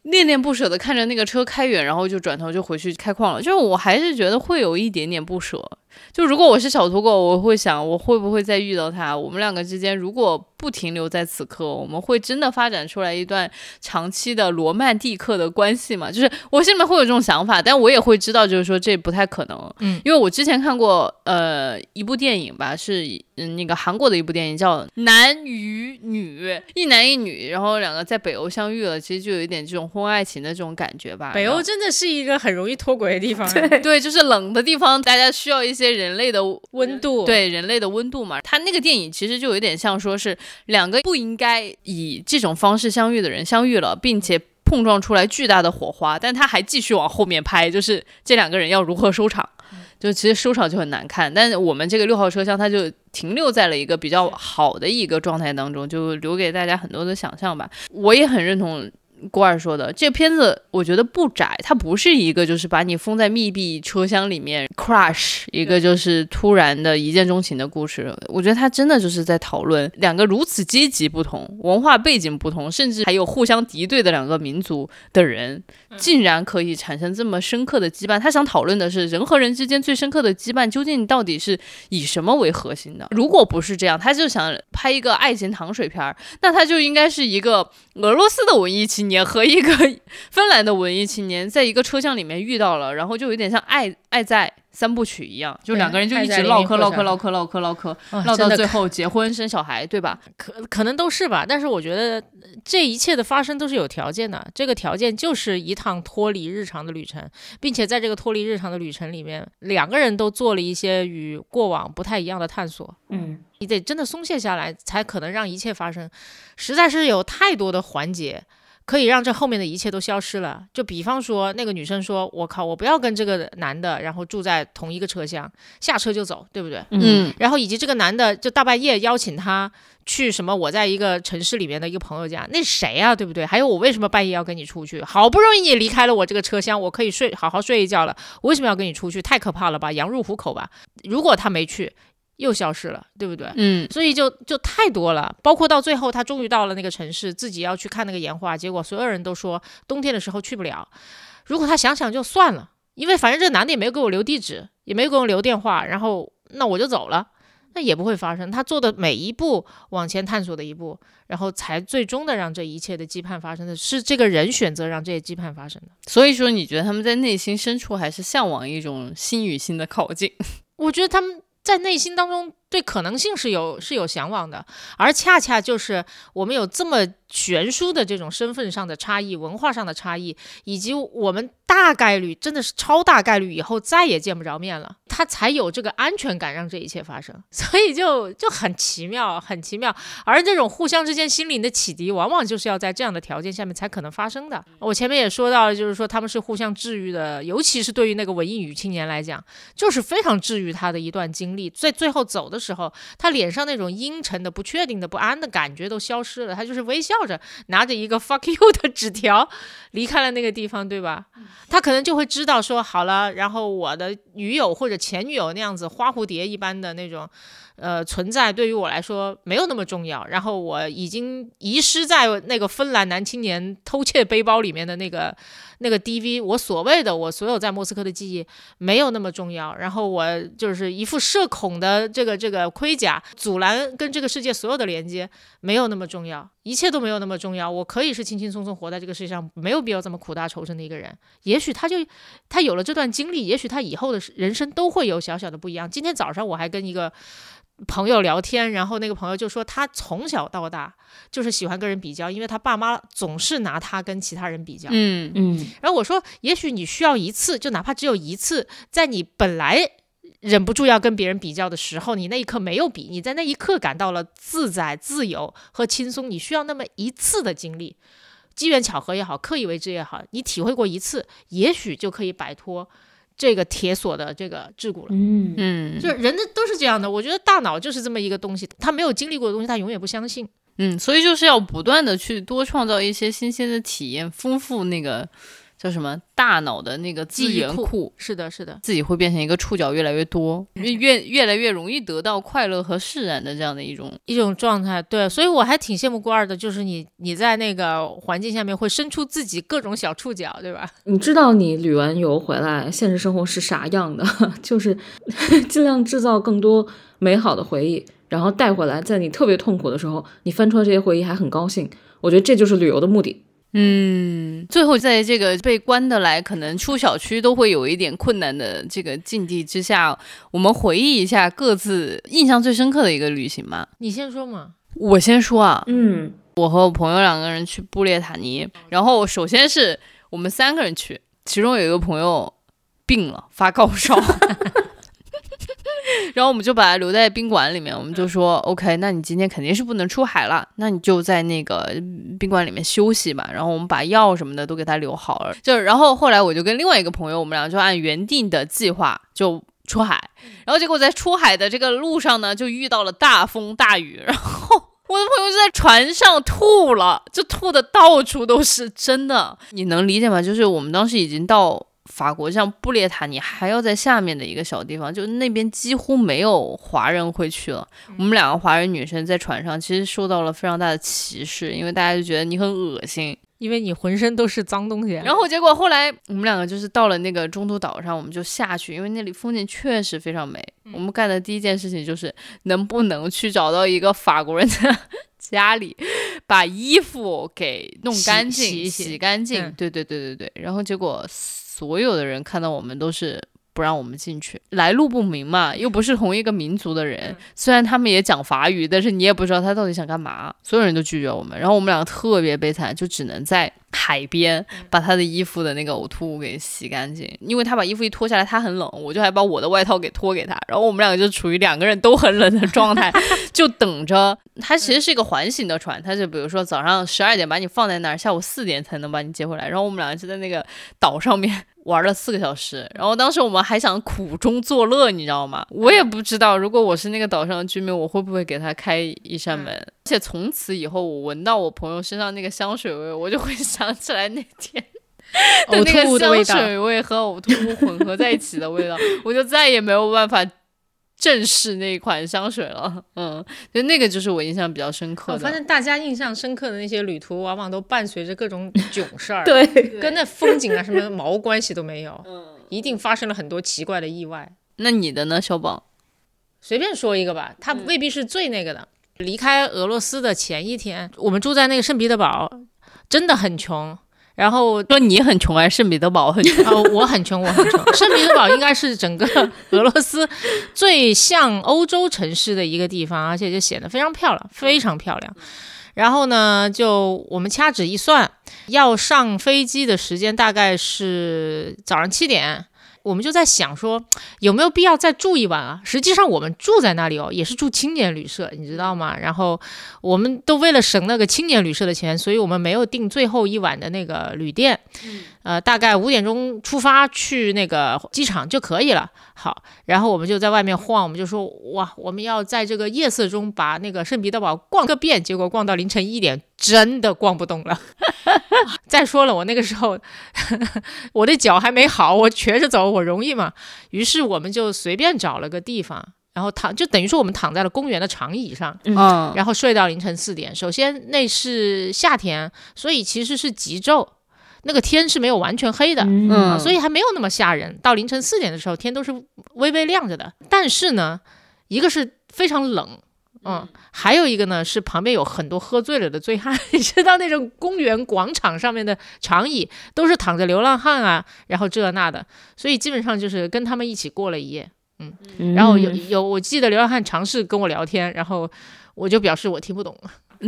恋恋不舍的看着那个车开远，然后就转头就回去开矿了，就是我还是觉得会有一点点不舍，就如果我是小土狗，我会想我会不会再遇到他，我们两个之间如果。不停留在此刻，我们会真的发展出来一段长期的罗曼蒂克的关系吗？就是我心里面会有这种想法，但我也会知道，就是说这不太可能。嗯，因为我之前看过呃一部电影吧，是嗯那个韩国的一部电影叫《男与女》，一男一女，然后两个在北欧相遇了，其实就有一点这种婚外爱情的这种感觉吧。北欧真的是一个很容易脱轨的地方，对对，就是冷的地方，大家需要一些人类的温度，对人类的温度嘛。他那个电影其实就有点像说是。两个不应该以这种方式相遇的人相遇了，并且碰撞出来巨大的火花，但他还继续往后面拍，就是这两个人要如何收场？就其实收场就很难看。但是我们这个六号车厢，它就停留在了一个比较好的一个状态当中，就留给大家很多的想象吧。我也很认同。郭二说的这片子，我觉得不窄，它不是一个就是把你封在密闭车厢里面 crush 一个就是突然的一见钟情的故事。我觉得他真的就是在讨论两个如此阶级不同、文化背景不同，甚至还有互相敌对的两个民族的人，竟然可以产生这么深刻的羁绊。他想讨论的是人和人之间最深刻的羁绊究竟到底是以什么为核心的？如果不是这样，他就想拍一个爱情糖水片儿，那他就应该是一个俄罗斯的文艺青。青年和一个 芬兰的文艺青年在一个车厢里面遇到了，然后就有点像爱爱在三部曲一样，就两个人就一直唠嗑唠嗑唠嗑唠嗑唠嗑，啊唠到最后结婚生小孩，对吧？可可能都是吧，但是我觉得呃这一切的发生都是有条件的，这个条件就是一趟脱离日常的旅程，并且在这个脱离日常的旅程里面，两个人都做了一些与过往不太一样的探索。嗯，你得真的松懈下来，才可能让一切发生。实在是有太多的环节。可以让这后面的一切都消失了。就比方说，那个女生说：“我靠，我不要跟这个男的，然后住在同一个车厢，下车就走，对不对？”嗯然后以及这个男的就大半夜邀请她去什么我在一个城市里面的一个朋友家，那谁啊，对不对？还有我为什么半夜要跟你出去？好不容易你离开了我这个车厢，我可以睡好好睡一觉了，我为什么要跟你出去？太可怕了吧，羊入虎口吧？如果他没去，又消失了，对不对？嗯所以就就太多了，包括到最后，他终于到了那个城市，自己要去看那个岩画，结果所有人都说冬天的时候去不了。如果他想想就算了，因为反正这男的也没有给我留地址，也没有给我留电话，然后那我就走了，那也不会发生。他做的每一步往前探索的一步，然后才最终的让这一切的羁绊发生的是这个人选择让这些羁绊发生的。所以说，你觉得他们在内心深处还是向往一种心与心的靠近？我觉得他们在内心当中对可能性是有是有向往的，而恰恰就是我们有这么悬殊的这种身份上的差异、文化上的差异，以及我们大概率真的是超大概率以后再也见不着面了，他才有这个安全感让这一切发生，所以就就很奇妙，很奇妙。而这种互相之间心灵的启迪，往往就是要在这样的条件下面才可能发生的。我前面也说到了，就是说他们是互相治愈的，尤其是对于那个文艺女青年来讲。就是非常治愈他的一段经历。在最后走的时候，他脸上那种阴沉的、不确定的、不安的感觉都消失了，他就是微笑着拿着一个 “fuck you” 的纸条离开了那个地方，对吧？他可能就会知道说，好了，然后我的女友或者前女友那样子花蝴蝶一般的那种。呃，存在对于我来说没有那么重要。然后我已经遗失在那个芬兰男青年偷窃背包里面的那个那个 DV，我所谓的我所有在莫斯科的记忆没有那么重要。然后我就是一副社恐的这个这个盔甲，阻拦跟这个世界所有的连接没有那么重要，一切都没有那么重要。我可以是轻轻松松活在这个世界上，没有必要这么苦大仇深的一个人。也许他就他有了这段经历，也许他以后的人生都会有小小的不一样。今天早上我还跟一个。朋友聊天，然后那个朋友就说他从小到大就是喜欢跟人比较，因为他爸妈总是拿他跟其他人比较。嗯嗯然后我说，也许你需要一次，就哪怕只有一次，在你本来忍不住要跟别人比较的时候，你那一刻没有比，你在那一刻感到了自在、自由和轻松。你需要那么一次的经历，机缘巧合也好，刻意为之也好，你体会过一次，也许就可以摆脱这个铁锁的这个桎梏了。嗯嗯就是人的都是这样的，我觉得大脑就是这么一个东西，他没有经历过的东西，他永远不相信。嗯，所以就是要不断的去多创造一些新鲜的体验，丰富那个叫什么大脑的那个资记忆库源库。是的，是的，自己会变成一个触角越来越多，越越越来越容易得到快乐和释然的这样的一种一种状态。对，所以我还挺羡慕郭二的，就是你你在那个环境下面会伸出自己各种小触角，对吧？你知道你旅完游回来，现实生活是啥样的？就是 尽量制造更多美好的回忆，然后带回来，在你特别痛苦的时候，你翻出来这些回忆还很高兴。我觉得这就是旅游的目的。嗯，最后在这个被关的来，可能出小区都会有一点困难的这个境地之下，我们回忆一下各自印象最深刻的一个旅行吧。你先说嘛。我先说啊，嗯我和我朋友两个人去布列塔尼，然后首先是我们三个人去，其中有一个朋友病了，发高烧。然后我们就把他留在宾馆里面，我们就说 OK，那你今天肯定是不能出海了，那你就在那个宾馆里面休息吧。然后我们把药什么的都给他留好了，就然后后来我就跟另外一个朋友，我们俩就按原定的计划就出海，然后结果在出海的这个路上呢，就遇到了大风大雨，然后我的朋友就在船上吐了，就吐的到处都是，真的，你能理解吗？就是我们当时已经到。法国像布列塔尼还要在下面的一个小地方，就那边几乎没有华人会去了。我们两个华人女生在船上，其实受到了非常大的歧视，因为大家就觉得你很恶心。因为你浑身都是脏东西，然后结果后来我们两个就是到了那个中途岛上，我们就下去，因为那里风景确实非常美。我们干的第一件事情就是能不能去找到一个法国人的 家里，把衣服给弄干净、洗一洗洗干净。嗯对对对对对。然后结果所有的人看到我们都是。不让我们进去，来路不明嘛，又不是同一个民族的人。虽然他们也讲法语，但是你也不知道他到底想干嘛。所有人都拒绝我们，然后我们两个特别悲惨，就只能在海边把他的衣服的那个呕吐物给洗干净。因为他把衣服一脱下来，他很冷，我就还把我的外套给脱给他，然后我们两个就处于两个人都很冷的状态，就等着。它其实是一个环形的船，它就比如说早上十二点把你放在那儿，下午四点才能把你接回来。然后我们两个就在那个岛上面玩了四个小时，然后当时我们还想苦中作乐，你知道吗？我也不知道，如果我是那个岛上的居民，我会不会给他开一扇门？而且从此以后，我闻到我朋友身上那个香水味，我就会 想起来那天。呕吐物的味道。香水味和呕吐物混合在一起的味道，我就再也没有办法正视那一款香水了。嗯，就那个就是我印象比较深刻的。我发现大家印象深刻的那些旅途，往往都伴随着各种囧事儿，对，跟那风景啊什么毛关系都没有，嗯一定发生了很多奇怪的意外。那你的呢，小宝？随便说一个吧，它未必是最那个的。离开俄罗斯的前一天，我们住在那个圣彼得堡，真的很穷。然后说你很穷还是圣彼得堡很 穷？哦，我很穷，我很穷。圣彼得堡应该是整个俄罗斯最像欧洲城市的一个地方，而且就显得非常漂亮，非常漂亮。然后呢，就我们掐指一算，要上飞机的时间大概是早上七点。我们就在想说，有没有必要再住一晚啊？实际上我们住在那里哦，也是住青年旅社，你知道吗？然后我们都为了省那个青年旅社的钱，所以我们没有订最后一晚的那个旅店。呃，大概五点钟出发去那个机场就可以了。好，然后我们就在外面晃，我们就说哇，我们要在这个夜色中把那个圣彼得堡逛个遍。结果逛到凌晨一点，真的逛不动了。再说了，我那个时候 我的脚还没好，我瘸着走我容易吗？于是我们就随便找了个地方，然后躺，就等于说我们躺在了公园的长椅上，嗯，然后睡到凌晨四点。首先那是夏天，所以其实是极昼，那个天是没有完全黑的。嗯啊，所以还没有那么吓人。到凌晨四点的时候，天都是微微亮着的。但是呢，一个是非常冷，嗯，还有一个呢是旁边有很多喝醉了的醉汉。你知道那种公园广场上面的长椅都是躺着流浪汉啊，然后这那的，所以基本上就是跟他们一起过了一夜。嗯然后有有，我记得流浪汉尝试跟我聊天，然后我就表示我听不懂，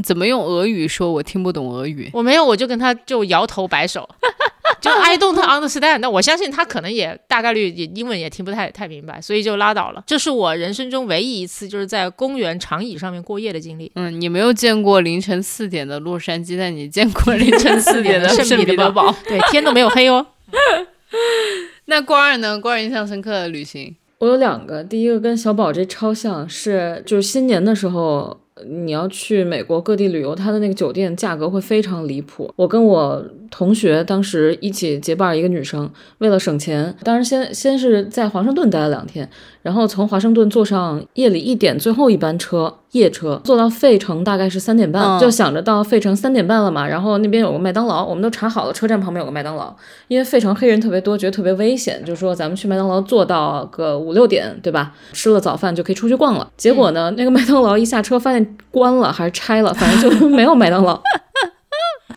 怎么用俄语说？我听不懂俄语。我没有，我就跟他就摇头摆手，就 I don't understand。那我相信他可能也大概率也英文也听不太太明白，所以就拉倒了。这是我人生中唯一一次就是在公园长椅上面过夜的经历。嗯，你没有见过凌晨四点的洛杉矶，但你见过凌晨四点的圣彼得堡。对，天都没有黑哦。那关二呢？关二印象深刻的旅行，我有两个，第一个跟小宝这超像，是就是新年的时候。你要去美国各地旅游，它的那个酒店价格会非常离谱。我跟我同学当时一起结伴，一个女生，为了省钱，当然先先是在华盛顿待了两天，然后从华盛顿坐上夜里一点最后一班车，夜车坐到费城，大概是三点半，嗯就想着到费城三点半了嘛，然后那边有个麦当劳，我们都查好了，车站旁边有个麦当劳，因为费城黑人特别多，觉得特别危险，就说咱们去麦当劳坐到个五六点，对吧？吃了早饭就可以出去逛了。结果呢，那个麦当劳一下车发现关了还是拆了，反正就没有麦当劳。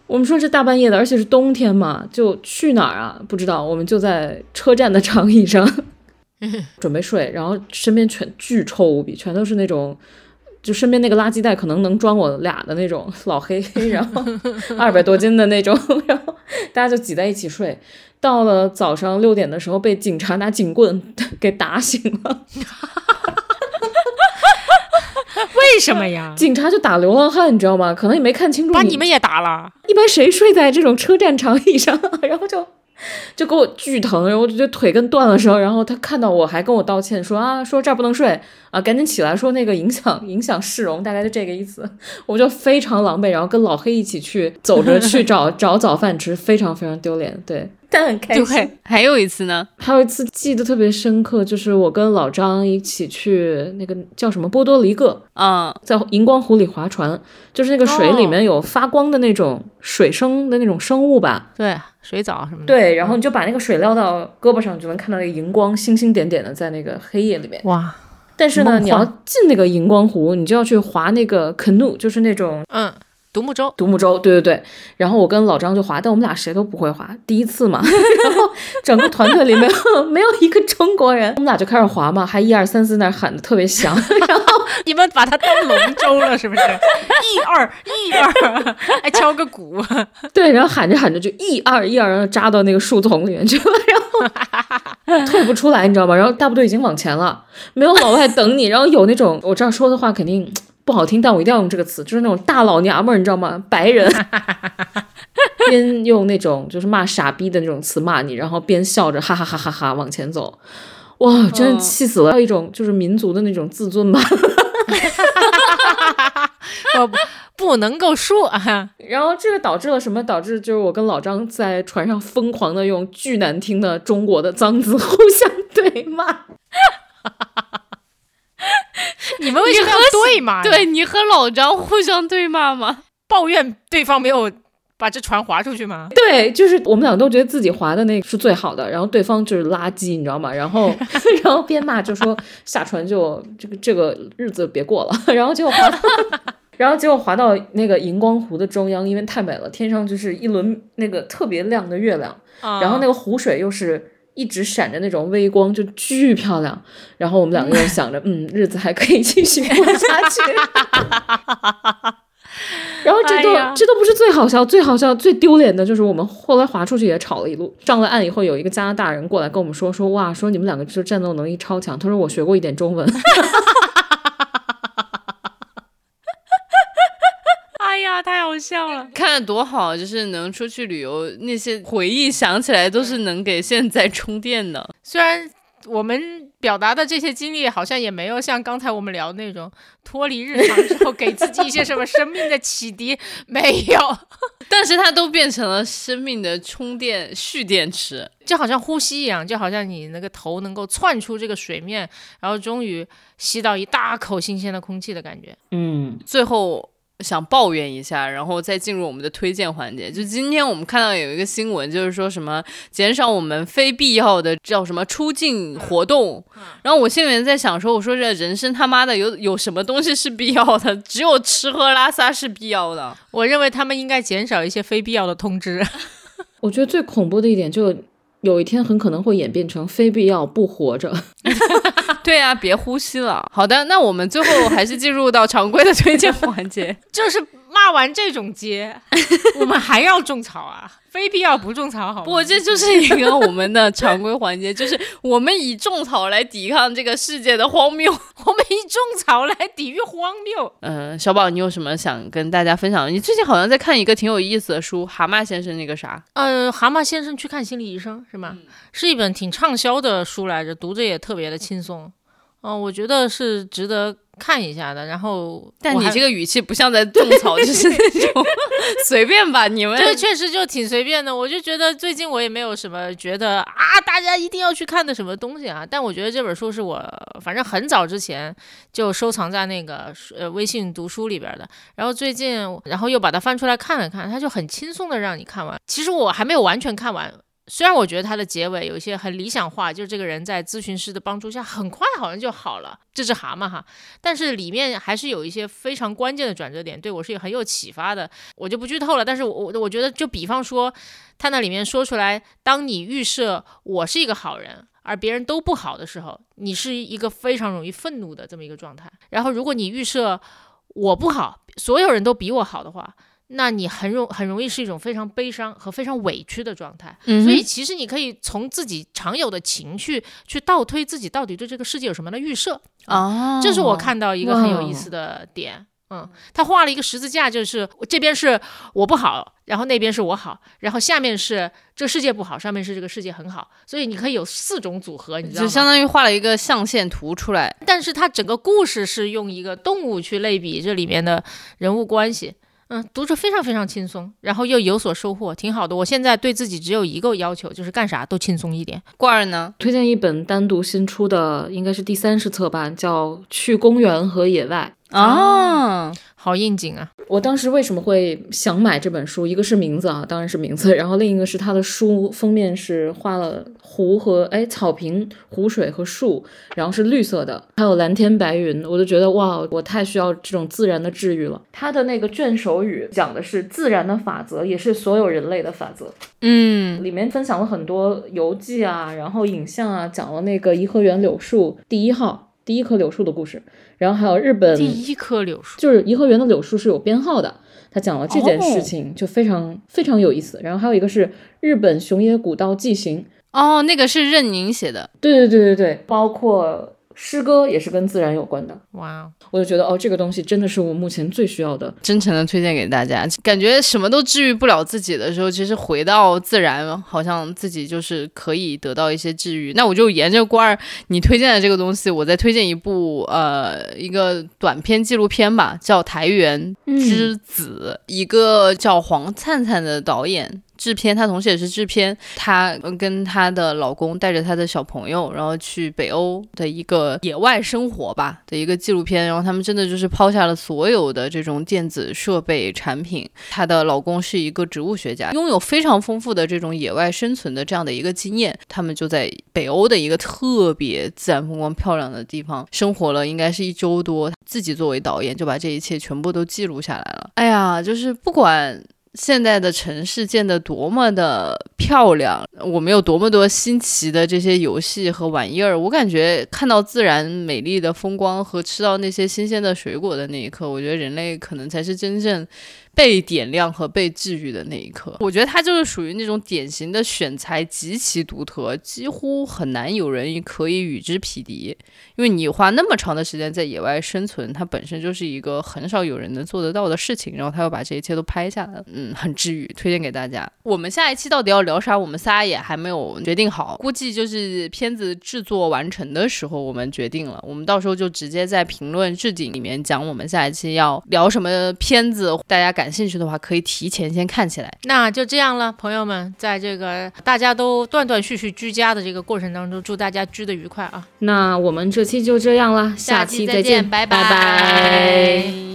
我们说这大半夜的，而且是冬天嘛，就去哪儿啊？不知道。我们就在车站的长椅上 准备睡，然后身边全巨臭无比，全都是那种，就身边那个垃圾袋可能能装我俩的那种 老黑，然后二百多斤的那种，然后大家就挤在一起睡。到了早上六点的时候，被警察拿警棍给打醒了。为什么呀？警察就打流浪汉，你知道吗？可能也没看清楚把你们也打了？一般谁睡在这种车站长椅上，然后就 就给我巨疼，然后我就觉得腿跟断了似的。然后他看到我还跟我道歉说啊，说这儿不能睡啊，赶紧起来，说那个影响影响市容，大概就这个意思。我就非常狼狈，然后跟老黑一起去走着 去找找早饭吃，非常非常丢脸。对，但很开心。对，还有一次呢，还有一次记得特别深刻，就是我跟老张一起去那个叫什么波多黎各，嗯，在荧光湖里划船，就是那个水里面有发光的那种水生的那种生物吧。对，水藻什么的。对，然后你就把那个水撂到胳膊上，就能看到那个荧光星星点点的在那个黑夜里面。哇，但是呢，你要进那个荧光湖，你就要去划那个 canoe，就是那种嗯，独木舟，独木舟，对对对。然后我跟老张就划，但我们俩谁都不会划，第一次嘛。然后整个团队里没有没有一个中国人，我们俩就开始划嘛，还一二三四那喊的特别响。然后你们把它当龙舟了是不是？一 二一二，还敲个鼓。对，然后喊着喊着就一二一二，然后扎到那个树丛里面去了，然后退不出来，你知道吗？然后大部队已经往前了，没有老外等你，然后有那种我这样说的话肯定。不好听，但我一定要用这个词，就是那种大老娘们儿，你知道吗？白人 边用那种就是骂傻逼的那种词骂你，然后边笑着哈哈哈哈哈往前走，哇，真的气死了！一种就是民族的那种自尊吧，我不能够说啊。然后这个导致了什么？导致就是我跟老张在船上疯狂的用巨难听的中国的脏字互相对骂。你们为什么要对骂？对你和老张互相对骂吗？抱怨对方没有把这船划出去吗？对，就是我们俩都觉得自己划的那个是最好的，然后对方就是垃圾，你知道吗？然后，然后边骂就说下船就这个这个日子别过了，然后结果划，然后结果划到那个荧光湖的中央，因为太美了，天上就是一轮那个特别亮的月亮，然后那个湖水又是。一直闪着那种微光，就巨漂亮。然后我们两个人想着，嗯，日子还可以继续过下去。然后这都这都不是最好笑，最好笑、最丢脸的就是我们后来划出去也吵了一路。上了岸以后，有一个加拿大人过来跟我们说说，哇，说你们两个就战斗能力超强。他说我学过一点中文。哎呀，太好笑了！看着多好，就是能出去旅游，那些回忆想起来都是能给现在充电的。虽然我们表达的这些经历，好像也没有像刚才我们聊的那种脱离日常之后给自己一些什么生命的启迪，没有。但是它都变成了生命的充电蓄电池，就好像呼吸一样，就好像你那个头能够窜出这个水面，然后终于吸到一大口新鲜的空气的感觉。嗯，最后。想抱怨一下，然后再进入我们的推荐环节。就今天我们看到有一个新闻，就是说什么减少我们非必要的叫什么出境活动。然后我心里面在想说，我说这人生他妈的有有什么东西是必要的？只有吃喝拉撒是必要的。我认为他们应该减少一些非必要的通知。我觉得最恐怖的一点，就有一天很可能会演变成非必要不活着。对啊，别呼吸了。好的，那我们最后还是进入到常规的推荐环节。就是骂完这种街，我们还要种草啊？非必要不种草好吗？不，这就是一个我们的常规环节，就是我们以种草来抵抗这个世界的荒谬，我们以种草来抵御荒谬。嗯，小宝，你有什么想跟大家分享的？你最近好像在看一个挺有意思的书，《蛤蟆先生》那个啥？嗯，蛤蟆先生去看心理医生是吗？是一本挺畅销的书来着，读着也特别的轻松。嗯，我觉得是值得看一下的。然后，但你这个语气不像在种草，就是那种 随便吧。你们这确实就挺随便的。我就觉得最近我也没有什么觉得啊，大家一定要去看的什么东西啊。但我觉得这本书是我反正很早之前就收藏在那个呃微信读书里边的。然后最近，然后又把它翻出来看了看，它就很轻松的让你看完。其实我还没有完全看完。虽然我觉得它的结尾有一些很理想化，就是这个人在咨询师的帮助下很快好像就好了，这只蛤蟆哈，但是里面还是有一些非常关键的转折点，对我是很有启发的。我就不剧透了，但是我我觉得就比方说，他那里面说出来，当你预设我是一个好人，而别人都不好的时候，你是一个非常容易愤怒的这么一个状态。然后如果你预设我不好，所有人都比我好的话。那你很容很容易是一种非常悲伤和非常委屈的状态，所以其实你可以从自己常有的情绪去倒推自己到底对这个世界有什么样的预设啊，这是我看到一个很有意思的点。嗯，他画了一个十字架，就是这边是我不好，然后那边是我好，然后下面是这世界不好，上面是这个世界很好，所以你可以有四种组合，你知道吗？就相当于画了一个象限图出来，但是它整个故事是用一个动物去类比这里面的人物关系。嗯，读着非常非常轻松，然后又有所收获，挺好的。我现在对自己只有一个要求，就是干啥都轻松一点。罐儿呢？推荐一本单独新出的，应该是第三十册吧，叫《去公园和野外》啊。好应景啊！我当时为什么会想买这本书？一个是名字啊，当然是名字，然后另一个是它的书封面是画了湖和哎草坪、湖水和树，然后是绿色的，还有蓝天白云，我就觉得哇，我太需要这种自然的治愈了。它的那个卷首语讲的是自然的法则，也是所有人类的法则。嗯，里面分享了很多游记啊，然后影像啊，讲了那个颐和园柳树第一号。第一棵柳树的故事，然后还有日本第一棵柳树，就是颐和园的柳树是有编号的。他讲了这件事情，就非常非常有意思。然后还有一个是日本熊野古道纪行，哦，那个是任宁写的，对对对对对，包括。诗歌也是跟自然有关的，哇！我就觉得哦，这个东西真的是我目前最需要的，真诚的推荐给大家。感觉什么都治愈不了自己的时候，其实回到自然，好像自己就是可以得到一些治愈。那我就沿着关儿你推荐的这个东西，我再推荐一部呃一个短片纪录片吧，叫《台原之子》，一个叫黄灿灿的导演。制片，她同时也是制片。她跟她的老公带着她的小朋友，然后去北欧的一个野外生活吧的一个纪录片。然后他们真的就是抛下了所有的这种电子设备产品。她的老公是一个植物学家，拥有非常丰富的这种野外生存的这样的一个经验。他们就在北欧的一个特别自然风光漂亮的地方生活了，应该是一周多。自己作为导演，就把这一切全部都记录下来了。哎呀，就是不管。现在的城市建得多么的漂亮，我们有多么多新奇的这些游戏和玩意儿，我感觉看到自然美丽的风光和吃到那些新鲜的水果的那一刻，我觉得人类可能才是真正。被点亮和被治愈的那一刻，我觉得他就是属于那种典型的选材极其独特，几乎很难有人可以与之匹敌。因为你花那么长的时间在野外生存，它本身就是一个很少有人能做得到的事情。然后他又把这一切都拍下来，嗯，很治愈，推荐给大家。我们下一期到底要聊啥？我们仨也还没有决定好，估计就是片子制作完成的时候我们决定了。我们到时候就直接在评论置顶里面讲我们下一期要聊什么片子，大家感。感兴趣的话，可以提前先看起来。那就这样了，朋友们，在这个大家都断断续续居家的这个过程当中，祝大家居得愉快啊！那我们这期就这样了，下期再见，拜拜拜。